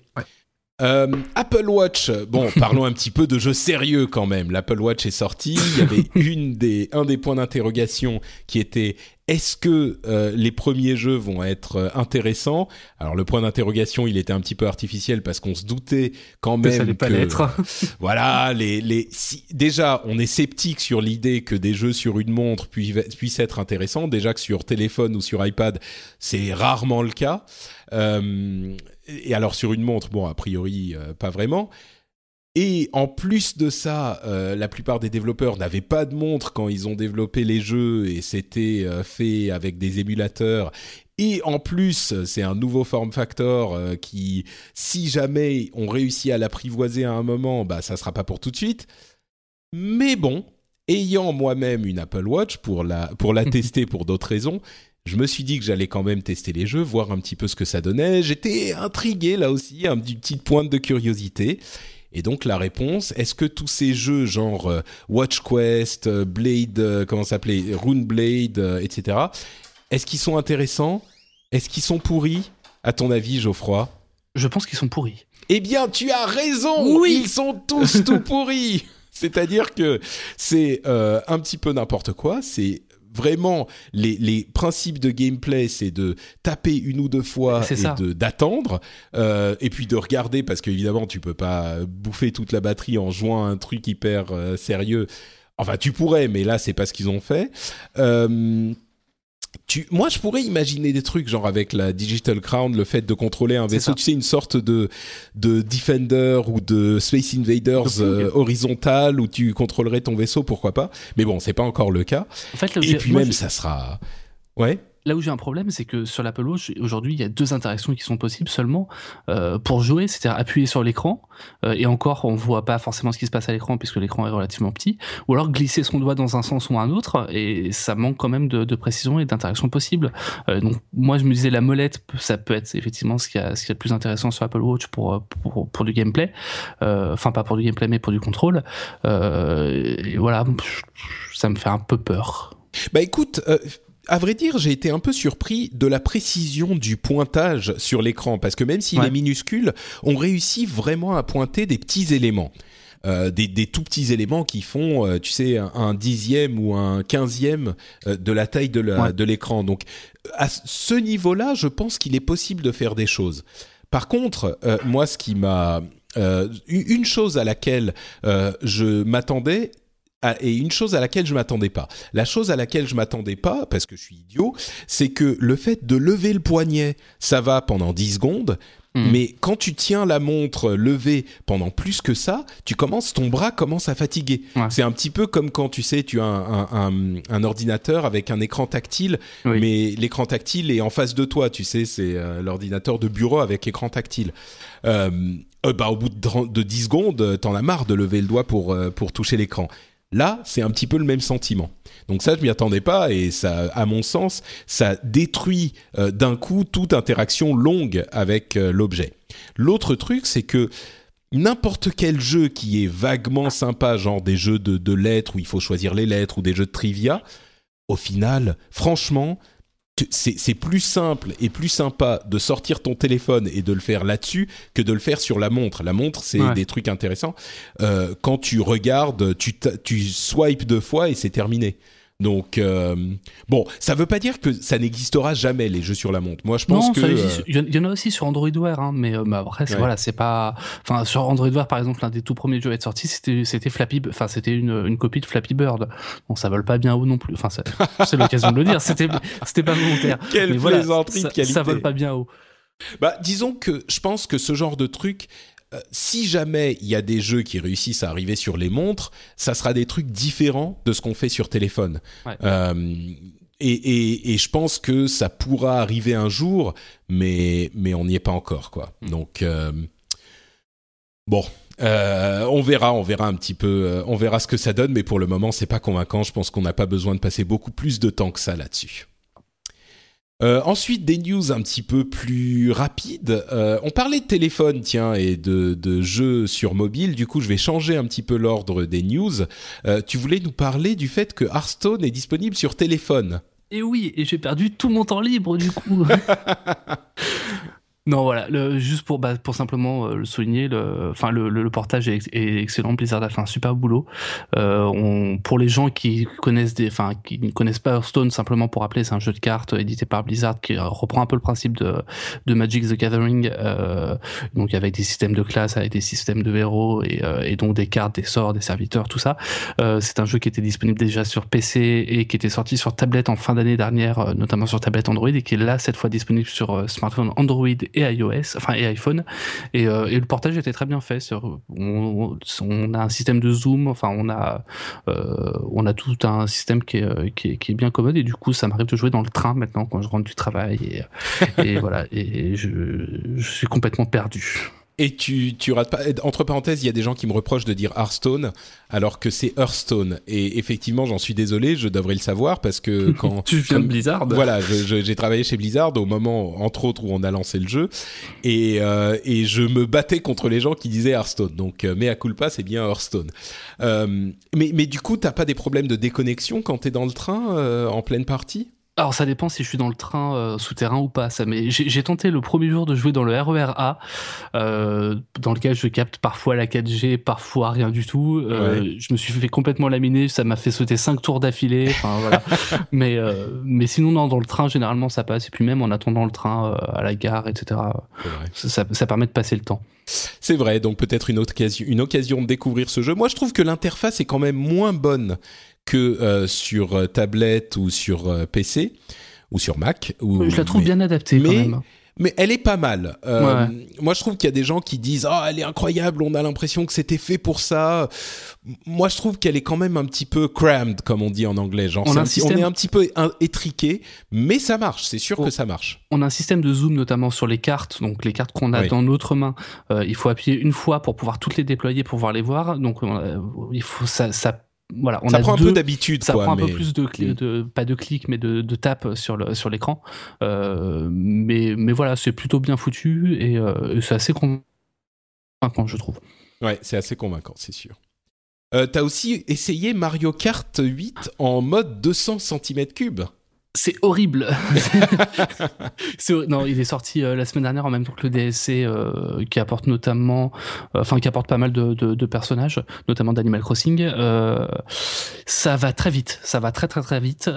Apple Watch, bon, parlons un petit peu de jeux sérieux quand même. L'Apple Watch est sorti. Il y avait une des, un des points d'interrogation qui était est-ce que euh, les premiers jeux vont être euh, intéressants? Alors le point d'interrogation, il était un petit peu artificiel parce qu'on se doutait quand même que, ça pas l'être. voilà, les les déjà on est sceptique sur l'idée que des jeux sur une montre puissent, être intéressants. Déjà que sur téléphone ou sur iPad, c'est rarement le cas. Euh, et alors sur une montre, bon a priori pas vraiment. Et en plus de ça, euh, la plupart des développeurs n'avaient pas de montre quand ils ont développé les jeux et c'était euh, fait avec des émulateurs. Et en plus, c'est un nouveau form factor euh, qui, si jamais on réussit à l'apprivoiser à un moment, bah ça sera pas pour tout de suite. Mais bon, ayant moi-même une Apple Watch pour la pour la tester pour d'autres raisons, je me suis dit que j'allais quand même tester les jeux, voir un petit peu ce que ça donnait. J'étais intrigué là aussi, un petit pointe de curiosité. Et donc la réponse, est-ce que tous ces jeux genre euh, Watch Quest, euh, Blade, euh, comment s'appelait, Rune Blade, etc. Est-ce qu'ils sont intéressants? Est-ce qu'ils sont pourris À ton avis, Geoffroy? Je pense qu'ils sont pourris. Eh bien, tu as raison. Oui. Ils sont tous tout pourris. C'est-à-dire que c'est un petit peu n'importe quoi. C'est vraiment les, principes de gameplay, c'est de taper une ou deux fois et de d'attendre, euh, et puis de regarder parce qu'évidemment tu peux pas bouffer toute la batterie en jouant à un truc hyper euh, sérieux. Enfin, tu pourrais, mais là c'est pas ce qu'ils ont fait. Euh, moi, je pourrais imaginer des trucs, genre avec la Digital Crown, le fait de contrôler un vaisseau, tu sais, une sorte de, de Defender ou de Space Invaders euh, horizontal où tu contrôlerais ton vaisseau, pourquoi pas. Mais bon, c'est pas encore le cas. En fait, Et puis même, ça sera... Ouais là où j'ai un problème, c'est que sur l'Apple Watch, aujourd'hui, il y a deux interactions qui sont possibles seulement euh, pour jouer, c'est-à-dire appuyer sur l'écran, euh, et encore, on voit pas forcément ce qui se passe à l'écran puisque l'écran est relativement petit, ou alors glisser son doigt dans un sens ou un autre, et ça manque quand même de, précision et d'interaction possible. Euh, donc, moi, je me disais, la molette, ça peut être effectivement ce qui a, ce qui est le plus intéressant sur Apple Watch pour, pour, pour du gameplay, enfin, pas pour du gameplay, mais pour du contrôle. et voilà, ça me fait un peu peur. Bah écoute, à vrai dire, j'ai été un peu surpris de la précision du pointage sur l'écran, parce que même s'il est minuscule, on réussit vraiment à pointer des petits éléments. Euh, des, tout petits éléments qui font, euh, tu sais, un, dixième ou un quinzième euh, de la taille de l'écran. Donc, à ce niveau-là, je pense qu'il est possible de faire des choses. Par contre, moi, ce qui m'a... une chose à laquelle je m'attendais, et une chose à laquelle je m'attendais pas. La chose à laquelle je m'attendais pas, parce que je suis idiot, c'est que le fait de lever le poignet, ça va pendant 10 secondes, hmm. mais quand tu tiens la montre levée pendant plus que ça, tu commences, ton bras commence à fatiguer. C'est un petit peu comme quand tu sais, tu as un, ordinateur avec un écran tactile, mais l'écran tactile est en face de toi. Tu sais, c'est euh, l'ordinateur de bureau avec écran tactile. Euh, euh, bah, au bout de, de 10 secondes, t'en as marre de lever le doigt pour, pour toucher l'écran. Là, c'est un petit peu le même sentiment. Donc ça, je m'y attendais pas et ça, à mon sens, ça détruit euh, d'un coup toute interaction longue avec euh, l'objet. L'autre truc, c'est que n'importe quel jeu qui est vaguement sympa, genre des jeux de, de lettres où il faut choisir les lettres ou des jeux de trivia, au final, franchement, c'est plus simple et plus sympa de sortir ton téléphone et de le faire là-dessus que de le faire sur la montre. La montre, c'est des trucs intéressants. Euh, quand tu regardes, tu, tu swipes deux fois et c'est terminé. Donc euh, bon, ça veut pas dire que ça n'existera jamais les jeux sur la montre. Moi, je pense que euh, il y en a aussi sur Android Wear, hein, mais, euh, après, voilà, c'est pas. Enfin, sur Android Wear, par exemple, l'un des tout premiers jeux à être sorti, c'était Flappy, enfin c'était une, une copie de Flappy Bird. Bon, ça vole pas bien haut non plus. Enfin, c'est l'occasion de le dire. C'était pas volontaire. Quelle mais plaisanterie voilà, qualité. Ça vole pas bien haut. Bah, disons que je pense que ce genre de truc, euh, si jamais il y a des jeux qui réussissent à arriver sur les montres, ça sera des trucs différents de ce qu'on fait sur téléphone. Euh, et, je pense que ça pourra arriver un jour, mais, mais on n'y est pas encore, quoi. Hmm. Donc, euh, bon. on verra, on verra un petit peu, on verra ce que ça donne, mais pour le moment, c'est pas convaincant. Je pense qu'on n'a pas besoin de passer beaucoup plus de temps que ça là-dessus. Euh, ensuite, des news un petit peu plus rapides. Euh, on parlait de téléphone, tiens, et de, de, jeux sur mobile. Du coup, je vais changer un petit peu l'ordre des news. Euh, tu voulais nous parler du fait que Hearthstone est disponible sur téléphone. Et oui, et j'ai perdu tout mon temps libre du coup. Non, voilà, le, juste pour, bah, pour simplement euh, le souligner, le, enfin, le, le, portage est, excellent. Blizzard a fait un super boulot. Euh, on, pour les gens qui connaissent des, enfin, qui ne connaissent pas Hearthstone, simplement pour rappeler, c'est un jeu de cartes édité par Blizzard qui reprend un peu le principe de, de Magic the Gathering, euh, donc avec des systèmes de classe, avec des systèmes de héros et, euh, et donc des cartes, des sorts, des serviteurs, tout ça. Euh, c'est un jeu qui était disponible déjà sur PC et qui était sorti sur tablette en fin d'année dernière, notamment sur tablette Android et qui est là cette fois disponible sur smartphone Android iOS, enfin et iPhone, et, et le portage était très bien fait. On, on, a un système de zoom, enfin on a on a tout un système qui est, qui est, qui est bien commode et du coup ça m'arrive de jouer dans le train maintenant quand je rentre du travail et, et voilà et je suis complètement perdu. Et tu, tu rates pas. Entre parenthèses, il y a des gens qui me reprochent de dire Hearthstone alors que c'est Hearthstone. Et effectivement, j'en suis désolé, je devrais le savoir parce que quand tu viens de Blizzard. Voilà, j'ai travaillé chez Blizzard au moment, entre autres, où on a lancé le jeu, et euh, et je me battais contre les gens qui disaient Hearthstone. Donc, euh, mea culpa, c'est bien Hearthstone. Euh, mais mais du coup, t'as pas des problèmes de déconnexion quand t'es dans le train euh, en pleine partie? Alors ça dépend si je suis dans le train euh, souterrain ou pas. Ça, mais j'ai tenté le premier jour de jouer dans le RER A, euh, dans lequel je capte parfois la 4G, parfois rien du tout. Euh, Je me suis fait complètement laminer, ça m'a fait sauter cinq tours d'affilée. Voilà. mais mais sinon non, dans le train généralement ça passe. Et puis même en attendant le train à la gare, etc. Ça, ça, permet de passer le temps. C'est vrai, donc peut-être une, occasion, une occasion de découvrir ce jeu. Moi, je trouve que l'interface est quand même moins bonne que euh, sur euh, tablette ou sur euh, PC ou sur Mac. Ou, je la trouve bien adaptée mais, quand même. Mais elle est pas mal. Moi, je trouve qu'il y a des gens qui disent "Ah, oh, elle est incroyable, on a l'impression que c'était fait pour ça." Moi, je trouve qu'elle est quand même un petit peu crammed, comme on dit en anglais. Genre, on, est un petit peu étriqué, mais ça marche. C'est sûr que ça marche. On a un système de zoom, notamment sur les cartes. Donc, les cartes qu'on a dans notre main, il faut appuyer une fois pour pouvoir toutes les déployer, pour pouvoir les voir. Donc, il faut ça, ça voilà, on ça a prend un peu d'habitude. Ça prend un peu plus de, mm. de, pas de clics, mais de, de tapes sur le sur l'écran. Euh, mais mais voilà, c'est plutôt bien foutu et, euh, c'est assez convaincant, je trouve. Ouais, c'est assez convaincant, c'est sûr. Euh, T'as aussi essayé Mario Kart 8 en mode 200 cm3 c'est horrible. non, il est sorti euh, la semaine dernière en même temps que le DSC euh, qui apporte notamment, euh, enfin qui apporte pas mal de, de, de personnages, notamment d'Animal Crossing. ça va très vite, ça va très très très vite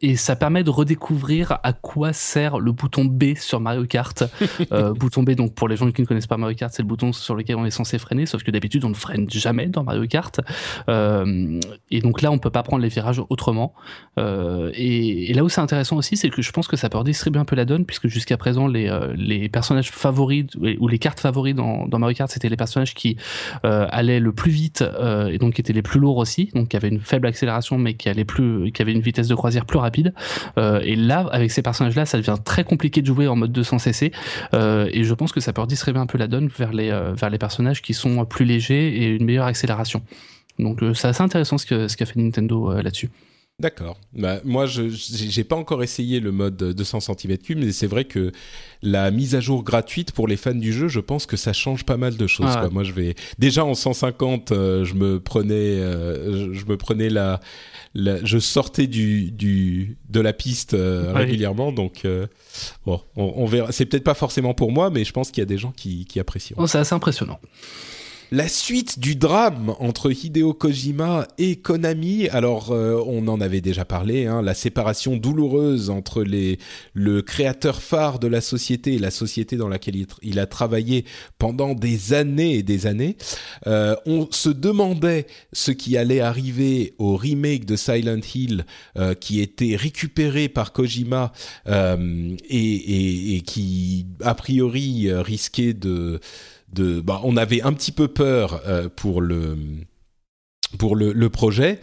et ça permet de redécouvrir à quoi sert le bouton B sur Mario Kart. bouton B, donc pour les gens qui ne connaissent pas Mario Kart, c'est le bouton sur lequel on est censé freiner, sauf que d'habitude on ne freine jamais dans Mario Kart. et donc là, on peut pas prendre les virages autrement. et et, là où c'est intéressant aussi, c'est que je pense que ça peut redistribuer un peu la donne, puisque jusqu'à présent, les, euh, personnages favoris ou les cartes favoris dans, Mario Kart, c'était les personnages qui euh, allaient le plus vite euh, et donc qui étaient les plus lourds aussi, donc qui avaient une faible accélération, mais qui allaient plus, qui avaient une vitesse de croisière plus rapide. et là, avec ces personnages-là, ça devient très compliqué de jouer en mode 200 cc. et je pense que ça peut redistribuer un peu la donne vers les, vers les personnages qui sont plus légers et une meilleure accélération. Donc c'est assez intéressant ce qu'a ce qu'a fait Nintendo là-dessus. D'accord. Bah, moi, je j'ai pas encore essayé le mode 200 cm3, mais c'est vrai que la mise à jour gratuite pour les fans du jeu, je pense que ça change pas mal de choses. Ah quoi. Moi, je vais déjà en 150, euh, je me prenais, euh, je, me prenais la, je sortais du, du de la piste euh, régulièrement, donc bon, on, on verra. C'est peut-être pas forcément pour moi, mais je pense qu'il y a des gens qui, qui apprécient. Oh, c'est assez impressionnant la suite du drame entre Hideo Kojima et Konami. Alors, euh, on en avait déjà parlé, hein, la séparation douloureuse entre les, le créateur phare de la société et la société dans laquelle il, a travaillé pendant des années et des années. Euh, on se demandait ce qui allait arriver au remake de Silent Hill, euh, qui était récupéré par Kojima et, et, et, qui, a priori, risquait de de bah, on avait un petit peu peur euh, pour le pour le, projet.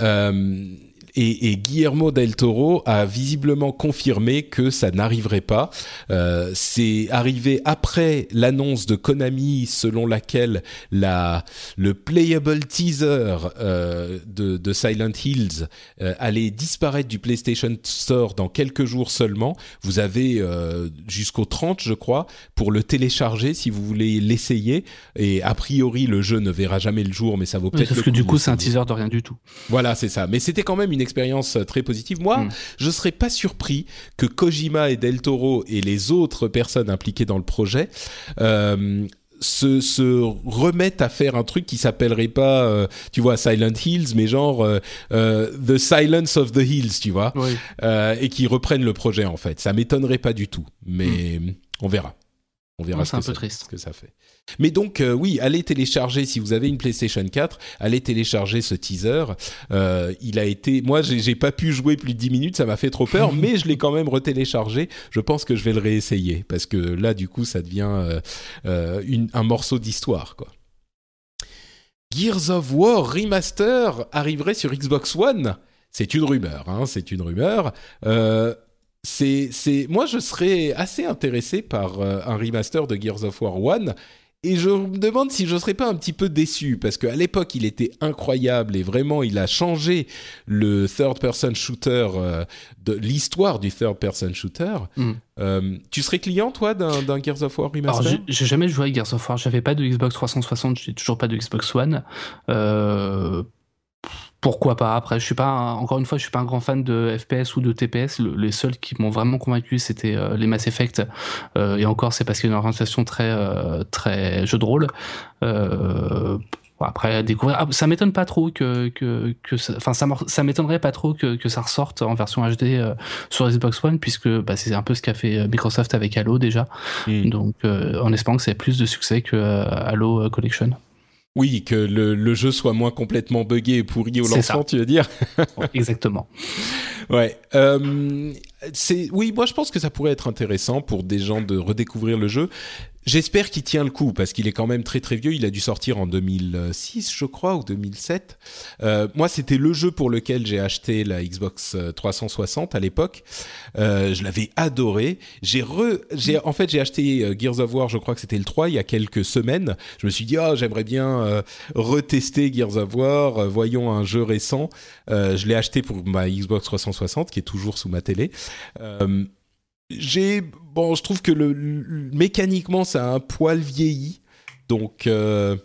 Euh, et, et, Guillermo del Toro a visiblement confirmé que ça n'arriverait pas. Euh, c'est arrivé après l'annonce de Konami selon laquelle la, le playable teaser euh, de, de, Silent Hills euh, allait disparaître du PlayStation Store dans quelques jours seulement. Vous avez euh, jusqu'au 30, je crois, pour le télécharger si vous voulez l'essayer. Et a priori, le jeu ne verra jamais le jour, mais ça vaut peut-être. parce que du coup, c'est un teaser de rien du tout. Voilà, c'est ça. Mais c'était quand même une expérience euh, très positive. Moi, je hmm. je serais pas surpris que Kojima et Del Toro et les autres personnes impliquées dans le projet euh, se, se, remettent à faire un truc qui s'appellerait pas, euh, tu vois, Silent Hills, mais genre The Silence of the Hills, tu vois, et qui reprennent le projet en fait. Ça m'étonnerait pas du tout, mais hmm. on verra. On verra ce, que ça, fait. Mais donc, euh, oui, allez télécharger, si vous avez une PlayStation 4, allez télécharger ce teaser. Euh, il a été... Moi, j'ai pas pu jouer plus de 10 minutes, ça m'a fait trop peur, mais je l'ai quand même retéléchargé. Je pense que je vais le réessayer, parce que là, du coup, ça devient euh, un morceau d'histoire, quoi. Gears of War Remaster arriverait sur Xbox One c'est une rumeur, hein, c'est une rumeur. Euh, c'est, c'est, moi, je serais assez intéressé par euh, un remaster de Gears of War 1. Et je me demande si je ne serais pas un petit peu déçu, parce qu'à l'époque, il était incroyable et vraiment, il a changé le third-person shooter, euh, de l'histoire du third-person shooter. Hmm. Euh, tu serais client, toi, d'un, d'un Gears of War remaster Alors, j'ai, jamais joué à Gears of War. J'avais pas de Xbox 360, j'ai toujours pas de Xbox One. Euh, pourquoi pas. Après je suis pas encore une fois je suis pas un grand fan de FPS ou de TPS les seuls qui m'ont vraiment convaincu c'était euh, les Mass Effect. Euh, et encore c'est parce qu'il y a une orientation très euh, très jeu de rôle. Après découvrir. Ah, ça m'étonne pas trop que que, que enfin ça, ça m'étonnerait pas trop que, que ça ressorte en version HD sur Xbox One puisque bah, c'est un peu ce qu'a fait Microsoft avec Halo déjà. Hmm. donc en espérant que c'est plus de succès que Halo Collection oui, que le, jeu soit moins complètement buggé et pourri au lancement, tu veux dire Exactement. Ouais. Euh, c'est oui, moi je pense que ça pourrait être intéressant pour des gens de redécouvrir le jeu. J'espère qu'il tient le coup parce qu'il est quand même très très vieux. Il a dû sortir en 2006, je crois, ou 2007. Euh, moi, c'était le jeu pour lequel j'ai acheté la Xbox 360 euh, à l'époque. Euh, je l'avais adoré. J'ai re, j'ai en fait j'ai acheté euh, Gears of War. Je crois que c'était le 3 il y a quelques semaines. Je me suis dit oh j'aimerais bien euh, retester Gears of War. voyons un jeu récent. je l'ai acheté pour ma Xbox 360 qui est toujours sous ma télé. Euh, j'ai bon, je trouve que le, mécaniquement ça a un poil vieilli, donc euh,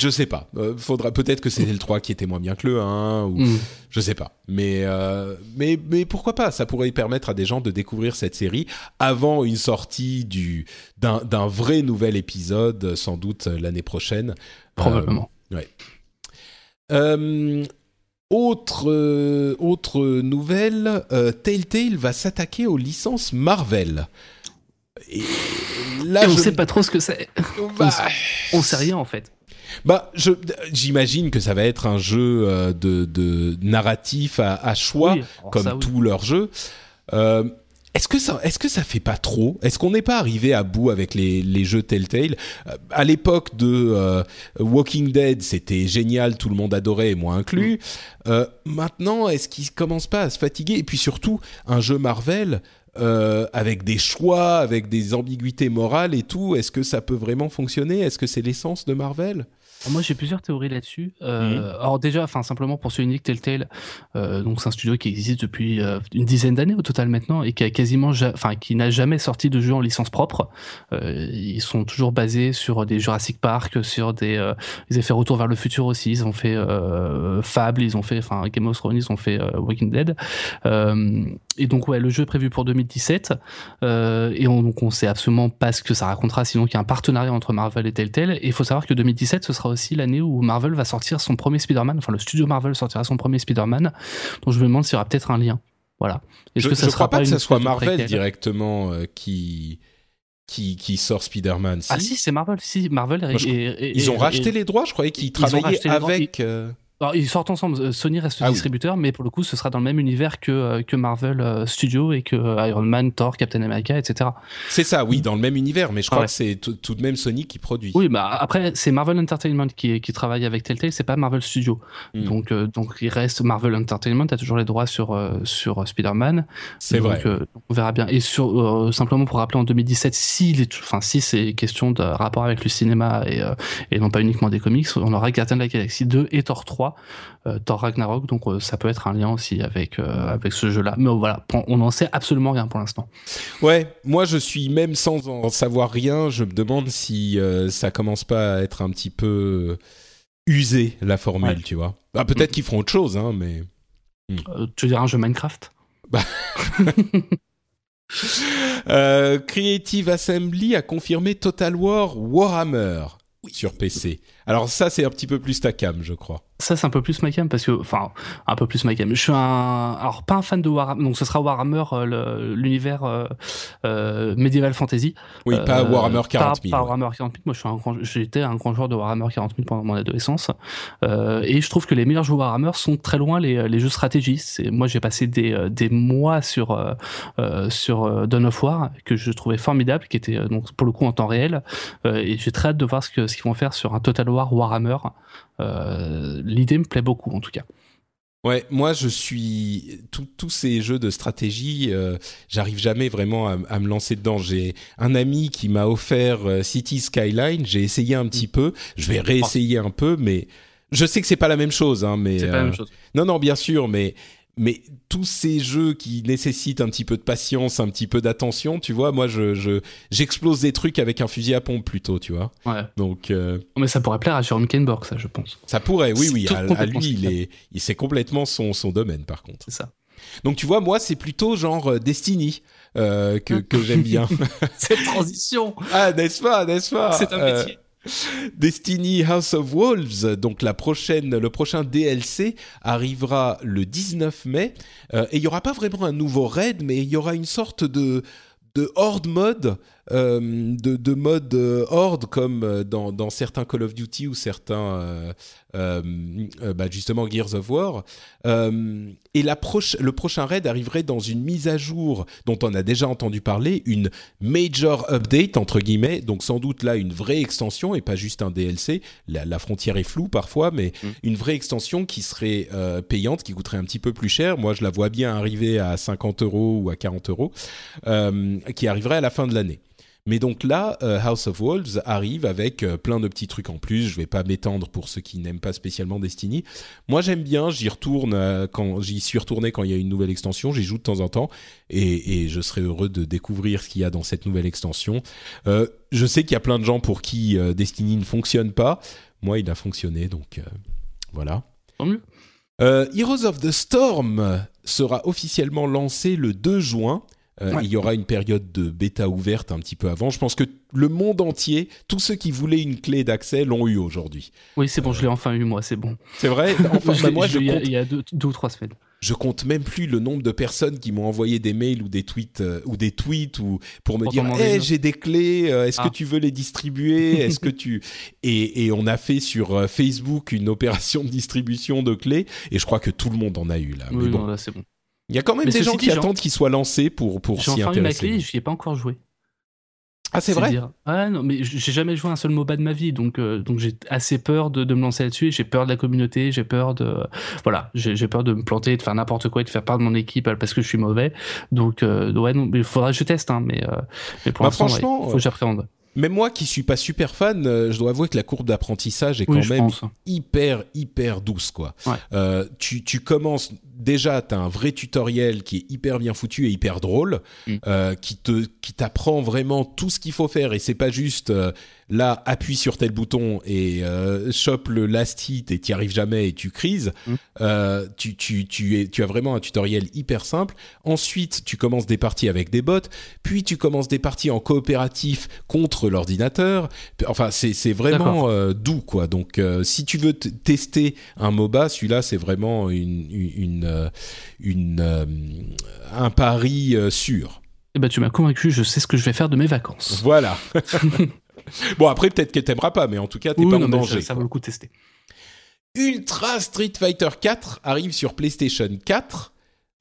je sais pas. Euh, faudra peut-être que c'était le 3 qui était moins bien que le 1 ou mm. je sais pas. Mais euh, mais mais pourquoi pas? Ça pourrait permettre à des gens de découvrir cette série avant une sortie du d'un vrai nouvel épisode, sans doute l'année prochaine. Probablement. ouais. Autre, euh, autre nouvelle, euh, Telltale va s'attaquer aux licences Marvel. Et là, on ne sait pas trop ce que c'est. Bah, on, sait rien en fait. Bah, j'imagine que ça va être un jeu euh, de, de narratif à, choix, comme tous leurs jeux. Est-ce que ça, est-ce que ça fait pas trop? Est-ce qu'on n'est pas arrivé à bout avec les, les jeux Telltale? Euh, À l'époque de euh, Walking Dead, c'était génial, tout le monde adorait, moi inclus. Mm. Euh, maintenant, est-ce qu'ils commencent pas à se fatiguer? Et puis surtout, un jeu Marvel. avec des choix, avec des ambiguïtés morales et tout, est-ce que ça peut vraiment fonctionner? Est-ce que c'est l'essence de Marvel? Moi, j'ai plusieurs théories là-dessus. Euh, mhm. Alors déjà, enfin simplement pour ce unique Telltale, euh, donc c'est un studio qui existe depuis euh, une dizaine d'années au total maintenant et qui a quasiment, enfin qui n'a jamais sorti de jeu en licence propre. Euh, ils sont toujours basés sur des Jurassic Park, sur des, euh, ils ont fait Retour vers le futur aussi. Ils ont fait euh, Fable, ils ont fait, enfin Game of Thrones, ils ont fait Walking Dead. Et donc ouais, le jeu est prévu pour 2017 et on, donc on sait absolument pas ce que ça racontera. Sinon, qu'il y a un partenariat entre Marvel et Telltale. Et il faut savoir que 2017, ce sera aussi l'année où Marvel va sortir son premier Spider-Man, enfin le studio Marvel sortira son premier Spider-Man, donc je me demande s'il y aura peut-être un lien. Voilà. je ne crois pas, que ce soit Marvel directement euh, qui, qui, qui sort Spider-Man. Ah si, c'est Marvel. Si, Marvel. ils ont racheté les droits, je croyais qu'ils travaillaient avec. Euh, alors, ils sortent ensemble. Euh, Sony reste ah distributeur, mais pour le coup, ce sera dans le même univers que, euh, que Marvel euh, Studios et que Iron Man, Thor, Captain America, etc. C'est ça, oui, dans le même univers, mais je crois que c'est tout de même Sony qui produit. Oui, bah après, c'est Marvel Entertainment qui, qui travaille avec Telltale, c'est pas Marvel Studios. Hmm. Donc, donc, il reste Marvel Entertainment, a toujours les droits sur, sur Spider-Man. C'est vrai. on verra bien. Et sur, simplement pour rappeler, en 2017, si, enfin, si c'est question de rapport avec le cinéma et, et non pas uniquement des comics, on aura Guardian de la Galaxie 2 et Thor 3 euh, Thor Ragnarok, donc euh, ça peut être un lien aussi avec, euh, avec ce jeu-là. Mais voilà, on n'en sait absolument rien pour l'instant. Ouais, moi je suis même sans en savoir rien, je me demande si ça commence pas à être un petit peu usé la formule, tu vois. Bah, peut-être mm. qu'ils feront autre chose, hein, mais. Hmm. tu veux dire un jeu Minecraft? Bah. Creative Assembly a confirmé Total War Warhammer sur PC. Alors ça, c'est un petit peu plus ta cam, je crois. Ça, c'est un peu plus ma cam parce que, enfin, un peu plus ma cam. Je suis un, alors pas un fan de Warhammer, donc ce sera Warhammer, euh, l'univers euh, euh, médiéval fantasy. Oui, pas Warhammer 40 000. Pas, Warhammer 40 000. Moi, je suis un grand, j'étais un grand joueur de Warhammer 40 000 pendant mon adolescence. et je trouve que les meilleurs jeux Warhammer sont très loin les, les jeux stratégie. Moi, j'ai passé des, des mois sur, sur Dawn of War que je trouvais formidable, qui était donc pour le coup en temps réel. et j'ai très hâte de voir ce que ce qu'ils vont faire sur un Total War Warhammer. Euh, l'idée me plaît beaucoup en tout cas. Ouais, moi je suis tous ces jeux de stratégie, euh, j'arrive jamais vraiment à, me lancer dedans. J'ai un ami qui m'a offert euh, City Skyline, j'ai essayé un petit mm. peu, je vais réessayer un peu, mais je sais que c'est pas la même chose. Hein, mais pas la même chose. Non, non, bien sûr, mais mais tous ces jeux qui nécessitent un petit peu de patience, un petit peu d'attention, tu vois, moi je j'explose des trucs avec un fusil à pompe plutôt, tu vois. Ouais. Donc. Euh, mais ça pourrait plaire à Jérôme Kenborg, ça, je pense. Ça pourrait, oui, oui. À, lui, il est, il c'est complètement son son domaine, par contre. C'est ça. Donc tu vois, moi c'est plutôt genre euh, Destiny. Euh, que, que j'aime bien. Cette transition. ah, n'est-ce pas, n'est-ce pas C'est un métier. Destiny House of Wolves, donc la prochaine, le prochain DLC arrivera le 19 mai. Euh, et il y aura pas vraiment un nouveau raid, mais il y aura une sorte de de horde mode, euh, de, de, mode euh, horde comme dans, dans, certains Call of Duty ou certains euh, euh, bah justement Gears of War. Euh, et la le prochain raid arriverait dans une mise à jour dont on a déjà entendu parler, une major update entre guillemets, donc sans doute là une vraie extension et pas juste un DLC. La, frontière est floue parfois, mais mm. une vraie extension qui serait payante, qui coûterait un petit peu plus cher. Moi, je la vois bien arriver à 50 euros ou à 40 euros, qui arriverait à la fin de l'année. Mais donc là, euh, House of Wolves arrive avec euh, plein de petits trucs en plus. Je vais pas m'étendre pour ceux qui n'aiment pas spécialement Destiny. Moi, j'aime bien. J'y retourne euh, quand j'y suis retourné quand il y a une nouvelle extension. J'y joue de temps en temps et, et je serai heureux de découvrir ce qu'il y a dans cette nouvelle extension. je sais qu'il y a plein de gens pour qui Destiny ne fonctionne pas. Moi, il a fonctionné, donc voilà. Tant mieux. Heroes of the Storm sera officiellement lancé le 2 juin. Euh, il y aura une période de bêta ouverte un petit peu avant. Je pense que le monde entier, tous ceux qui voulaient une clé d'accès l'ont eu aujourd'hui. Oui, c'est bon, je l'ai enfin eu moi, c'est bon. C'est vrai enfin, bah, moi, je il y a deux, ou trois semaines. Je compte même plus le nombre de personnes qui m'ont envoyé des mails ou des tweets euh, ou des tweets ou pour me dire hey, j'ai des clés, euh, est-ce que ah. tu veux les distribuer? Est-ce que tu et, et, on a fait sur Facebook une opération de distribution de clés et je crois que tout le monde en a eu là. Oui, Mais bon. là c'est bon. Il y a quand même des gens qui attendent qu'il soit lancé pour, pour s'y intéresser. J'ai enfin ma clé, je n'y ai pas encore joué. Ah, c'est vrai? Ah non, mais j'ai jamais joué un seul MOBA de ma vie, donc, euh, donc j'ai assez peur de, de me lancer là-dessus. J'ai peur de la communauté, j'ai peur de. Voilà, j'ai peur de me planter, de faire n'importe quoi et de faire part de mon équipe parce que je suis mauvais. Donc, euh, ouais, non, il faudra que je teste, hein, mais, euh, mais pour bah, l'instant, il faut que j'appréhende. Même moi qui suis pas super fan, je dois avouer que la courbe d'apprentissage est quand même hyper hyper douce quoi. tu, tu commences déjà, tu as un vrai tutoriel qui est hyper bien foutu et hyper drôle, mm. euh, qui te qui t'apprend vraiment tout ce qu'il faut faire et c'est pas juste euh, là appuie sur tel bouton et euh, chope le last hit et t'y arrives jamais et tu crises. Mm. Euh, tu tu tu es tu as vraiment un tutoriel hyper simple. Ensuite, tu commences des parties avec des bots, puis tu commences des parties en coopératif contre l'ordinateur. Enfin, c'est vraiment euh, doux quoi. Donc si tu veux tester un MOBA, celui-là c'est vraiment une, une une, un pari sûr. Eh ben, tu m'as convaincu, je sais ce que je vais faire de mes vacances. Voilà. bon, après, peut-être que t'aimeras pas, mais en tout cas, t'es pas en danger. Ça vaut le coup de tester. Ultra Street Fighter 4 arrive sur PlayStation 4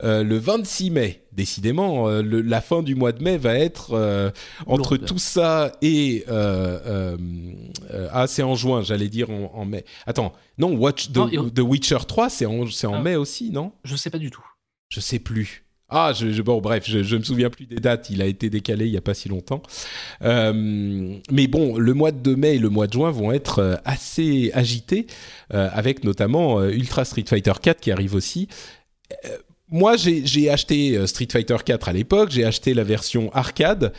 le 26 mai. Décidément, la fin du mois de mai va être entre tout ça et ah c'est en juin, j'allais dire en, mai. Attends, non, Watch the, Witcher 3, c'est en, en ah. mai aussi, non? Je sais pas du tout. Je sais plus. Ah, je, bon, bref, je, je me souviens plus des dates. Il a été décalé il y a pas si longtemps. Euh, mais bon, le mois de mai et le mois de juin vont être euh, assez agités, euh, avec notamment Ultra Street Fighter 4 qui arrive aussi. moi, j'ai acheté Street Fighter 4 à l'époque. J'ai acheté la version arcade.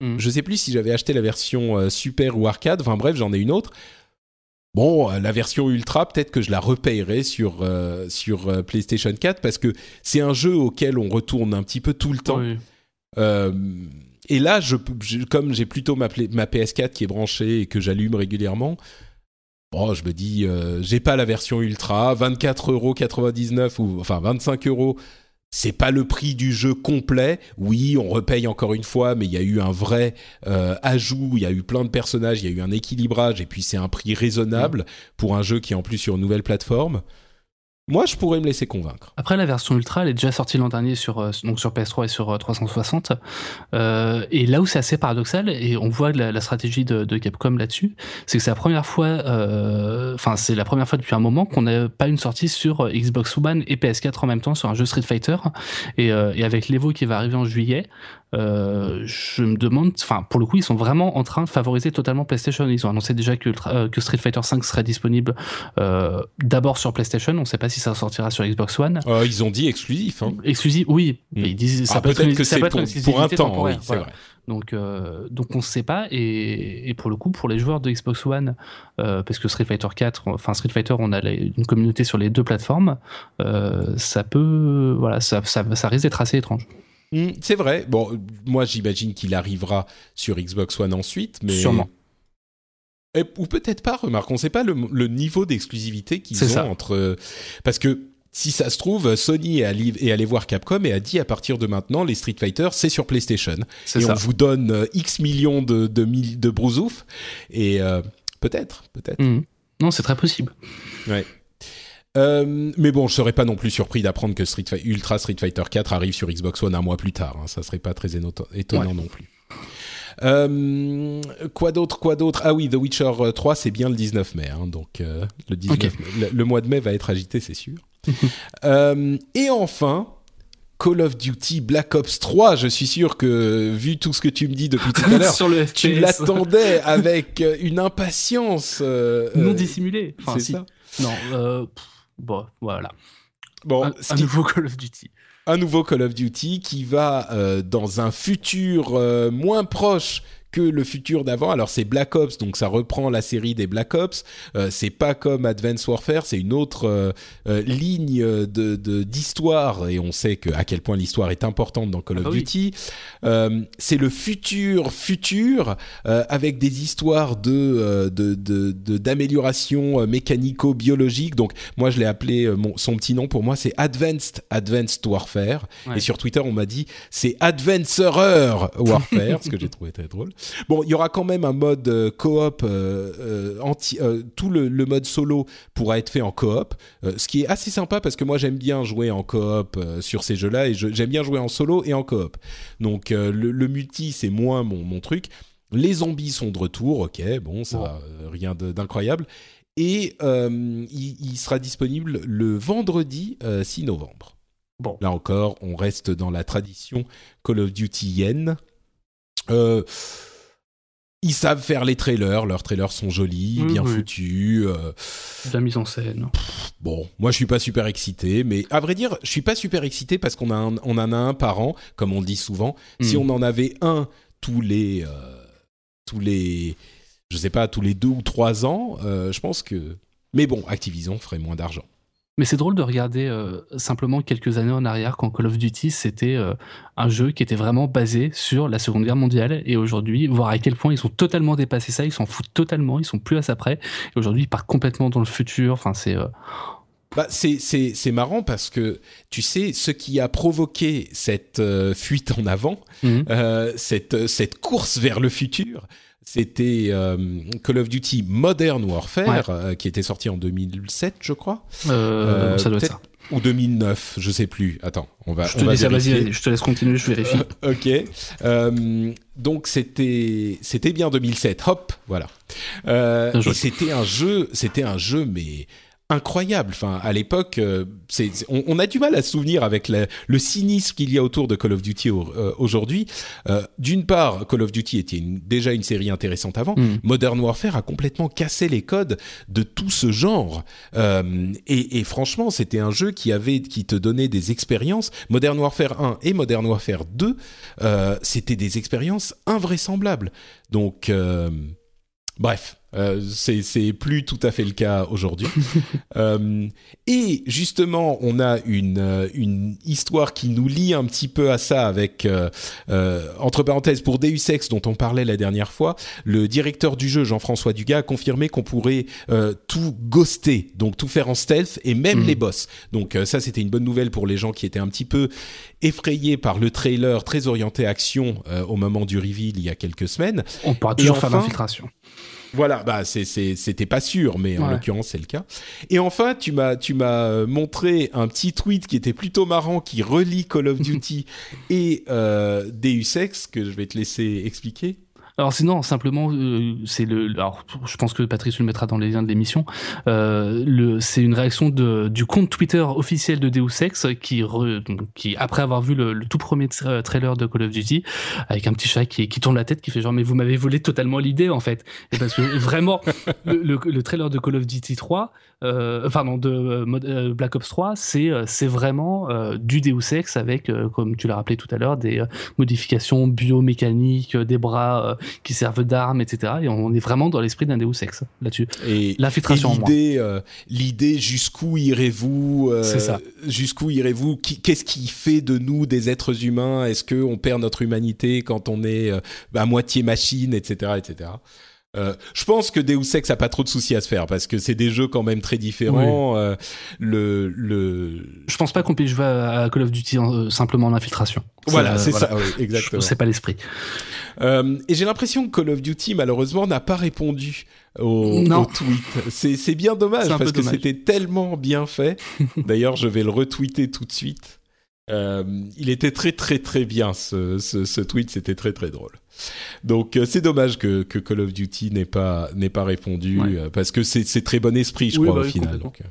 Mm. Je sais plus si j'avais acheté la version super ou arcade. Enfin bref, j'en ai une autre. Bon, euh, la version ultra, peut-être que je la repayerai sur euh, sur euh, PlayStation 4 parce que c'est un jeu auquel on retourne un petit peu tout le temps. et là, je, comme j'ai plutôt ma, ma, PS4 qui est branchée et que j'allume régulièrement, Bon, je me dis, j'ai pas la version ultra, 24,99€ ou enfin 25 euros c'est pas le prix du jeu complet. Oui, on repaye encore une fois, mais il y a eu un vrai euh, ajout. Il y a eu plein de personnages, il y a eu un équilibrage, et puis c'est un prix raisonnable mmh. pour un jeu qui est en plus sur une nouvelle plateforme. Moi, je pourrais me laisser convaincre. Après, la version Ultra, elle est déjà sortie l'an dernier sur, euh, donc sur PS3 et sur 360. Euh, euh, et là où c'est assez paradoxal, et on voit la, stratégie de, Capcom là-dessus, c'est que c'est la première fois, enfin, c'est la première fois depuis un moment qu'on n'a pas une sortie sur Xbox One et PS4 en même temps sur un jeu Street Fighter. Et, et avec l'Evo qui va arriver en juillet, euh, je me demande, enfin pour le coup ils sont vraiment en train de favoriser totalement PlayStation. Ils ont annoncé déjà que, euh, que Street Fighter 5 serait disponible euh, d'abord sur PlayStation. On ne sait pas si ça sortira sur Xbox One. Euh, ils ont dit exclusif. Hein. Exclusif, oui. Mm. Ils disent ça ah, peut être, que c'est pour, un temps. Oui, c'est vrai. Donc, euh, donc on ne sait pas. Et, et, pour le coup, pour les joueurs de Xbox One, euh, parce que Street Fighter 4, enfin Street Fighter, on a une communauté sur les deux plateformes, euh, ça peut, voilà, ça, ça, ça risque d'être assez étrange. Hmm, c'est vrai. Bon, moi j'imagine qu'il arrivera sur Xbox One ensuite, mais sûrement. ou peut-être pas. Remarque, on ne sait pas le, niveau d'exclusivité qu'ils ont entre. Parce que si ça se trouve, Sony est allé, voir Capcom et a dit à partir de maintenant, les Street Fighter, c'est sur PlayStation. Et on vous donne euh, X millions de, de, de brousouf. Et euh, peut-être, peut-être. Hmm. Non, c'est très possible. Ouais. Euh, mais bon, je serais pas non plus surpris d'apprendre que Street Ultra Street Fighter 4 arrive sur Xbox One un mois plus tard. Hein. Ça serait pas très étonnant non plus. Euh, quoi d'autre Quoi d'autre? Ah oui, The Witcher 3, c'est bien le 19 mai. Hein, donc euh, le, 19 le, mois de mai va être agité, c'est sûr. et enfin, Call of Duty Black Ops 3, je suis sûr que vu tout ce que tu me dis depuis tout à l'heure, tu l'attendais avec une impatience non dissimulée. c'est ça? Non. Bon, voilà. Bon, un, nouveau Call of Duty. Un nouveau Call of Duty qui va euh, dans un futur euh, moins proche que le futur d'avant. Alors c'est Black Ops, donc ça reprend la série des Black Ops. Euh, c'est pas comme Advanced Warfare, c'est une autre euh, euh, ligne de d'histoire et on sait que à quel point l'histoire est importante dans Call of ah Duty. c'est le futur futur avec des histoires de de d'amélioration mécanico-biologique. Donc moi je l'ai appelé mon, son petit nom pour moi c'est Advanced Advanced Warfare et sur Twitter on m'a dit c'est Advancer Warfare ce que j'ai trouvé très drôle. Bon, il y aura quand même un mode euh, coop euh, euh, anti. tout le, mode solo pourra être fait en coop, ce qui est assez sympa parce que moi j'aime bien jouer en coop sur ces jeux-là et j'aime bien jouer en solo et en coop. Donc le, multi c'est moins mon, mon, truc. Les zombies sont de retour, ok, bon, ça rien d'incroyable. Et il, sera disponible le vendredi 6 novembre. Bon. Là encore, on reste dans la tradition Call of Duty Yen. Euh, ils savent faire les trailers, leurs trailers sont jolis, bien foutus. Euh... La mise en scène. bon, moi je suis pas super excité, mais à vrai dire, je suis pas super excité parce qu'on on en a un par an, comme on le dit souvent. Si hmm. on en avait un tous les, euh, tous les, je sais pas, tous les deux ou trois ans, euh, je pense que. Mais bon, Activision ferait moins d'argent. Mais c'est drôle de regarder euh, simplement quelques années en arrière quand Call of Duty c'était euh, un jeu qui était vraiment basé sur la Seconde Guerre mondiale et aujourd'hui voir à quel point ils ont totalement dépassé ça, ils s'en foutent totalement, ils sont plus à ça près et aujourd'hui ils partent complètement dans le futur. Enfin c'est euh, bah, c'est, marrant parce que tu sais ce qui a provoqué cette fuite en avant, mhm. cette, cette course vers le futur, c'était euh, Call of Duty Modern Warfare, euh, qui était sorti en 2007, je crois. Euh, ça doit être ça. Ou 2009, je sais plus. Attends, on va. Je te, je te laisse continuer, je vérifie. ok. donc c'était c'était bien 2007. Hop, voilà. c'était un jeu, c'était un jeu, mais incroyable. Enfin, à l'époque, euh, c'est, on, a du mal à se souvenir avec le cynisme qu'il y a autour de Call of Duty euh, aujourd'hui. Euh, d'une part, Call of Duty était déjà une série intéressante avant. Mm. Modern Warfare a complètement cassé les codes de tout ce genre. Et, et, franchement, c'était un jeu qui avait, qui te donnait des expériences. Modern Warfare 1 et Modern Warfare 2, c'était des expériences invraisemblables. Donc Bref, Euh, c'est plus tout à fait le cas aujourd'hui. euh, et justement, on a une, euh, une histoire qui nous lie un petit peu à ça avec, euh, entre parenthèses, pour Deus Ex dont on parlait la dernière fois, le directeur du jeu, Jean-François Dugas, a confirmé qu'on pourrait tout ghoster, donc tout faire en stealth et même mmh. les boss. Donc ça, c'était une bonne nouvelle pour les gens qui étaient un petit peu effrayés par le trailer très orienté action au moment du reveal il y a quelques semaines. On pourra toujours faire l'infiltration. Voilà, bah c'était pas sûr, mais en l'occurrence c'est le cas. Et enfin, tu m'as tu m'as montré un petit tweet qui était plutôt marrant, qui relie Call of Duty et euh, Deus Ex que je vais te laisser expliquer. Alors sinon, simplement, euh, c'est le. Alors, je pense que Patrice le mettra dans les liens de l'émission. Euh, le, c'est une réaction de, du compte Twitter officiel de Deus Ex qui, qui après avoir vu le, tout premier trailer de Call of Duty, avec un petit chat qui, qui tourne la tête, qui fait genre mais vous m'avez volé totalement l'idée en fait. Parce que vraiment, le, le, trailer de Call of Duty 3, euh, pardon, de euh, euh, Black Ops 3, c'est c'est vraiment du Deus Ex avec, comme tu l'as rappelé tout à l'heure, des modifications biomécaniques, des bras qui servent d'armes, etc. Et on est vraiment dans l'esprit d'un Deus Ex là-dessus. Et l'infiltration. L'idée, l'idée jusqu'où irez-vous C'est ça. Jusqu'où irez-vous? Qu'est-ce qui fait de nous des êtres humains? Est-ce que on perd notre humanité quand on est à moitié machine, etc., etc. Euh, je pense que Deus Ex a pas trop de soucis à se faire parce que c'est des jeux quand même très différents. Euh, le, le. Je pense pas qu'on puisse jouer à Call of Duty euh, simplement en infiltration. Voilà, c'est ça, oui, exactement. C'est pas l'esprit. et j'ai l'impression que Call of Duty malheureusement n'a pas répondu au, au tweet. C'est bien dommage parce que c'était tellement bien fait. D'ailleurs, je vais le retweeter tout de suite. il était très très très bien ce, ce, ce tweet, c'était très très drôle. Donc euh, c'est dommage que, que, Call of Duty n'ait pas n'ait pas répondu euh, parce que c'est très bon esprit, je crois bah au final. Donc. Euh.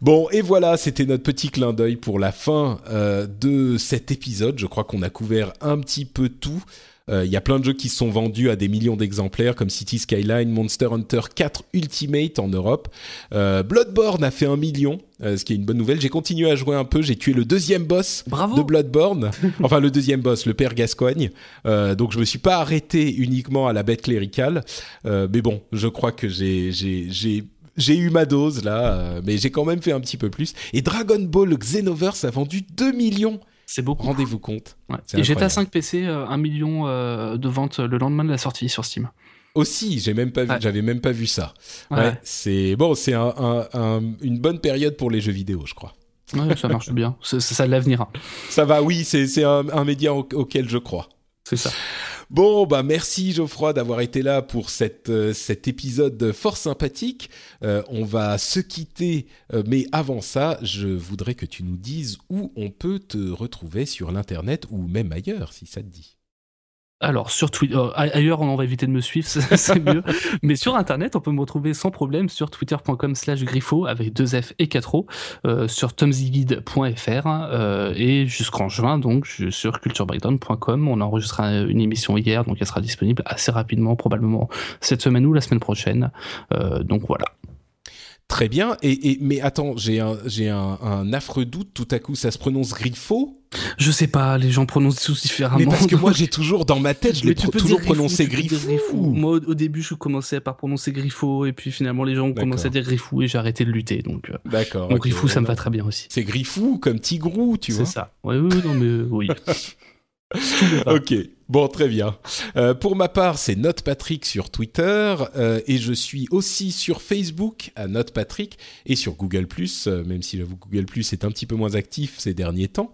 Bon, et voilà, c'était notre petit clin d'œil pour la fin de cet épisode. Je crois qu'on a couvert un petit peu tout. Il y a plein de jeux qui sont vendus à des millions d'exemplaires, comme City Skyline, Monster Hunter 4 Ultimate en Europe. Bloodborne a fait un million euh, ce qui est une bonne nouvelle. J'ai continué à jouer un peu, j'ai tué le deuxième boss de Bloodborne, enfin le deuxième boss, le père Gascoigne. Euh, donc je me suis pas arrêté uniquement à la bête cléricale, euh, mais bon, je crois que j'ai j'ai eu ma dose là, euh, mais j'ai quand même fait un petit peu plus. Et Dragon Ball Xenoverse a vendu 2 millions. C'est beaucoup. Rendez-vous compte. Ouais. Et GTA 5 PC, 1 million de ventes le lendemain de la sortie sur Steam aussi. J'ai même pas vu, j'avais même pas vu ça. Ouais. c'est bon, c'est un, une bonne période pour les jeux vidéo, je crois. Ça marche bien. C'est ça l'avenir. Hein. Ça va, oui, c'est un, un, média auquel je crois. C'est ça. Bon, bah merci Geoffroy d'avoir été là pour euh, cet épisode fort sympathique. Euh, on va se quitter, euh, mais avant ça, je voudrais que tu nous dises où on peut te retrouver sur l'internet ou même ailleurs, si ça te dit. Alors sur Twitter, euh, ailleurs on va éviter de me suivre, c'est mieux. Mais sur Internet, on peut me retrouver sans problème sur twitter.com/slash griffo avec deux F et 4 O, euh, sur tomziguide.fr euh, et jusqu'en juin donc sur culturebreakdown.com. On a une émission hier, donc elle sera disponible assez rapidement, probablement cette semaine ou la semaine prochaine. donc voilà. Très bien. Et, et mais attends, j'ai un j'ai un, un, affreux doute. Tout à coup, ça se prononce Griffo Je sais pas. Les gens prononcent tous différemment. Mais parce que moi, j'ai toujours dans ma tête, je l'ai toujours prononcé Griffo. Moi, au début, je commençais par prononcer Griffo, et puis finalement, les gens ont commencé à dire Griffou, et j'ai arrêté de lutter. Donc, euh, d'accord. Donc Griffou, ça me va très bien aussi. C'est Griffou comme Tigrou, tu vois. C'est ça. Oui, oui, non, mais oui. ok. Bon, très bien. Euh, pour ma part, c'est Note Patrick sur Twitter euh, et je suis aussi sur Facebook à Note Patrick et sur Google euh, même si j'avoue Google est un petit peu moins actif ces derniers temps.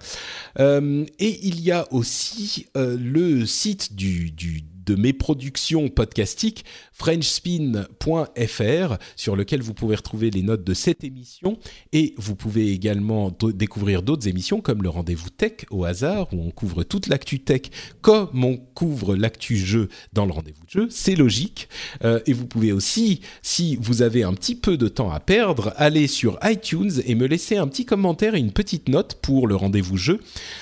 Euh, et il y a aussi le site du, du de mes productions podcastiques, frenchspin.fr, sur lequel vous pouvez retrouver les notes de cette émission et vous pouvez également découvrir d'autres émissions comme le rendez-vous tech au hasard où on couvre toute l'actu tech comme on couvre l'actu jeu dans le rendez-vous de jeu. C'est logique. Euh, et vous pouvez aussi, si vous avez un petit peu de temps à perdre, aller sur iTunes et me laisser un petit commentaire et une petite note pour le rendez-vous jeu.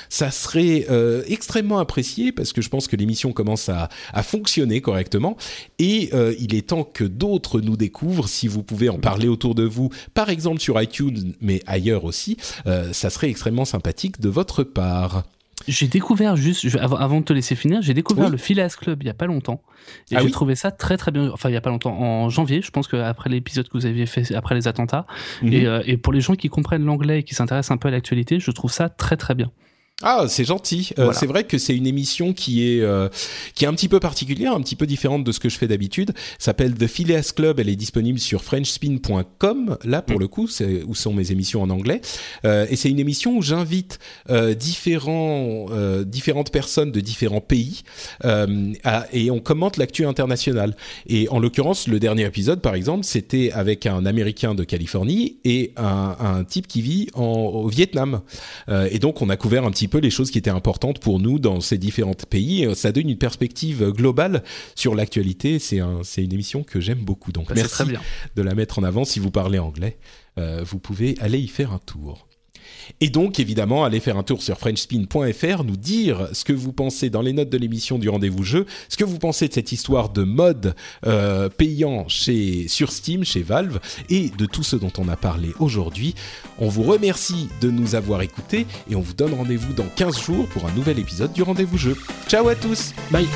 Ça serait euh, extrêmement apprécié parce que je pense que l'émission commence à, à fonctionner correctement. Et euh, il est temps que d'autres nous découvrent. Si vous pouvez en parler autour de vous, par exemple sur iTunes, mais ailleurs aussi, euh, ça serait extrêmement sympathique de votre part. J'ai découvert juste, avant, de te laisser finir, j'ai découvert le Phileas Club il y a pas longtemps. Et ah j'ai trouvé ça très très bien. Enfin, il y a pas longtemps, en janvier, je pense qu'après l'épisode que vous aviez fait après les attentats. Mhm. Et, euh, et, pour les gens qui comprennent l'anglais et qui s'intéressent un peu à l'actualité, je trouve ça très très bien. Ah, c'est gentil. Euh, c'est vrai que c'est une émission qui est euh, qui est un petit peu particulière, un petit peu différente de ce que je fais d'habitude. S'appelle The Phileas Club. Elle est disponible sur FrenchSpin.com. Là, pour mm. le coup, c'est où sont mes émissions en anglais. Euh, et c'est une émission où j'invite euh, différents différentes personnes de différents pays à, et on commente l'actu internationale. Et en l'occurrence, le dernier épisode, par exemple, c'était avec un Américain de Californie et un, un type qui vit en, au Vietnam. et donc, on a couvert un petit peu les choses qui étaient importantes pour nous dans ces différents pays. Ça donne une perspective globale sur l'actualité. C'est un, c'est une émission que j'aime beaucoup. Donc bah, merci très bien. de la mettre en avant. Si vous parlez anglais, euh, vous pouvez aller y faire un tour. Et donc, évidemment, allez faire un tour sur frenchspin.fr, nous dire ce que vous pensez dans les notes de l'émission du rendez-vous jeu, ce que vous pensez de cette histoire de mode euh, payant chez, sur Steam, chez Valve, et de tout ce dont on a parlé aujourd'hui. On vous remercie de nous avoir écoutés et on vous donne rendez-vous dans 15 jours pour un nouvel épisode du rendez-vous jeu. Ciao à tous Bye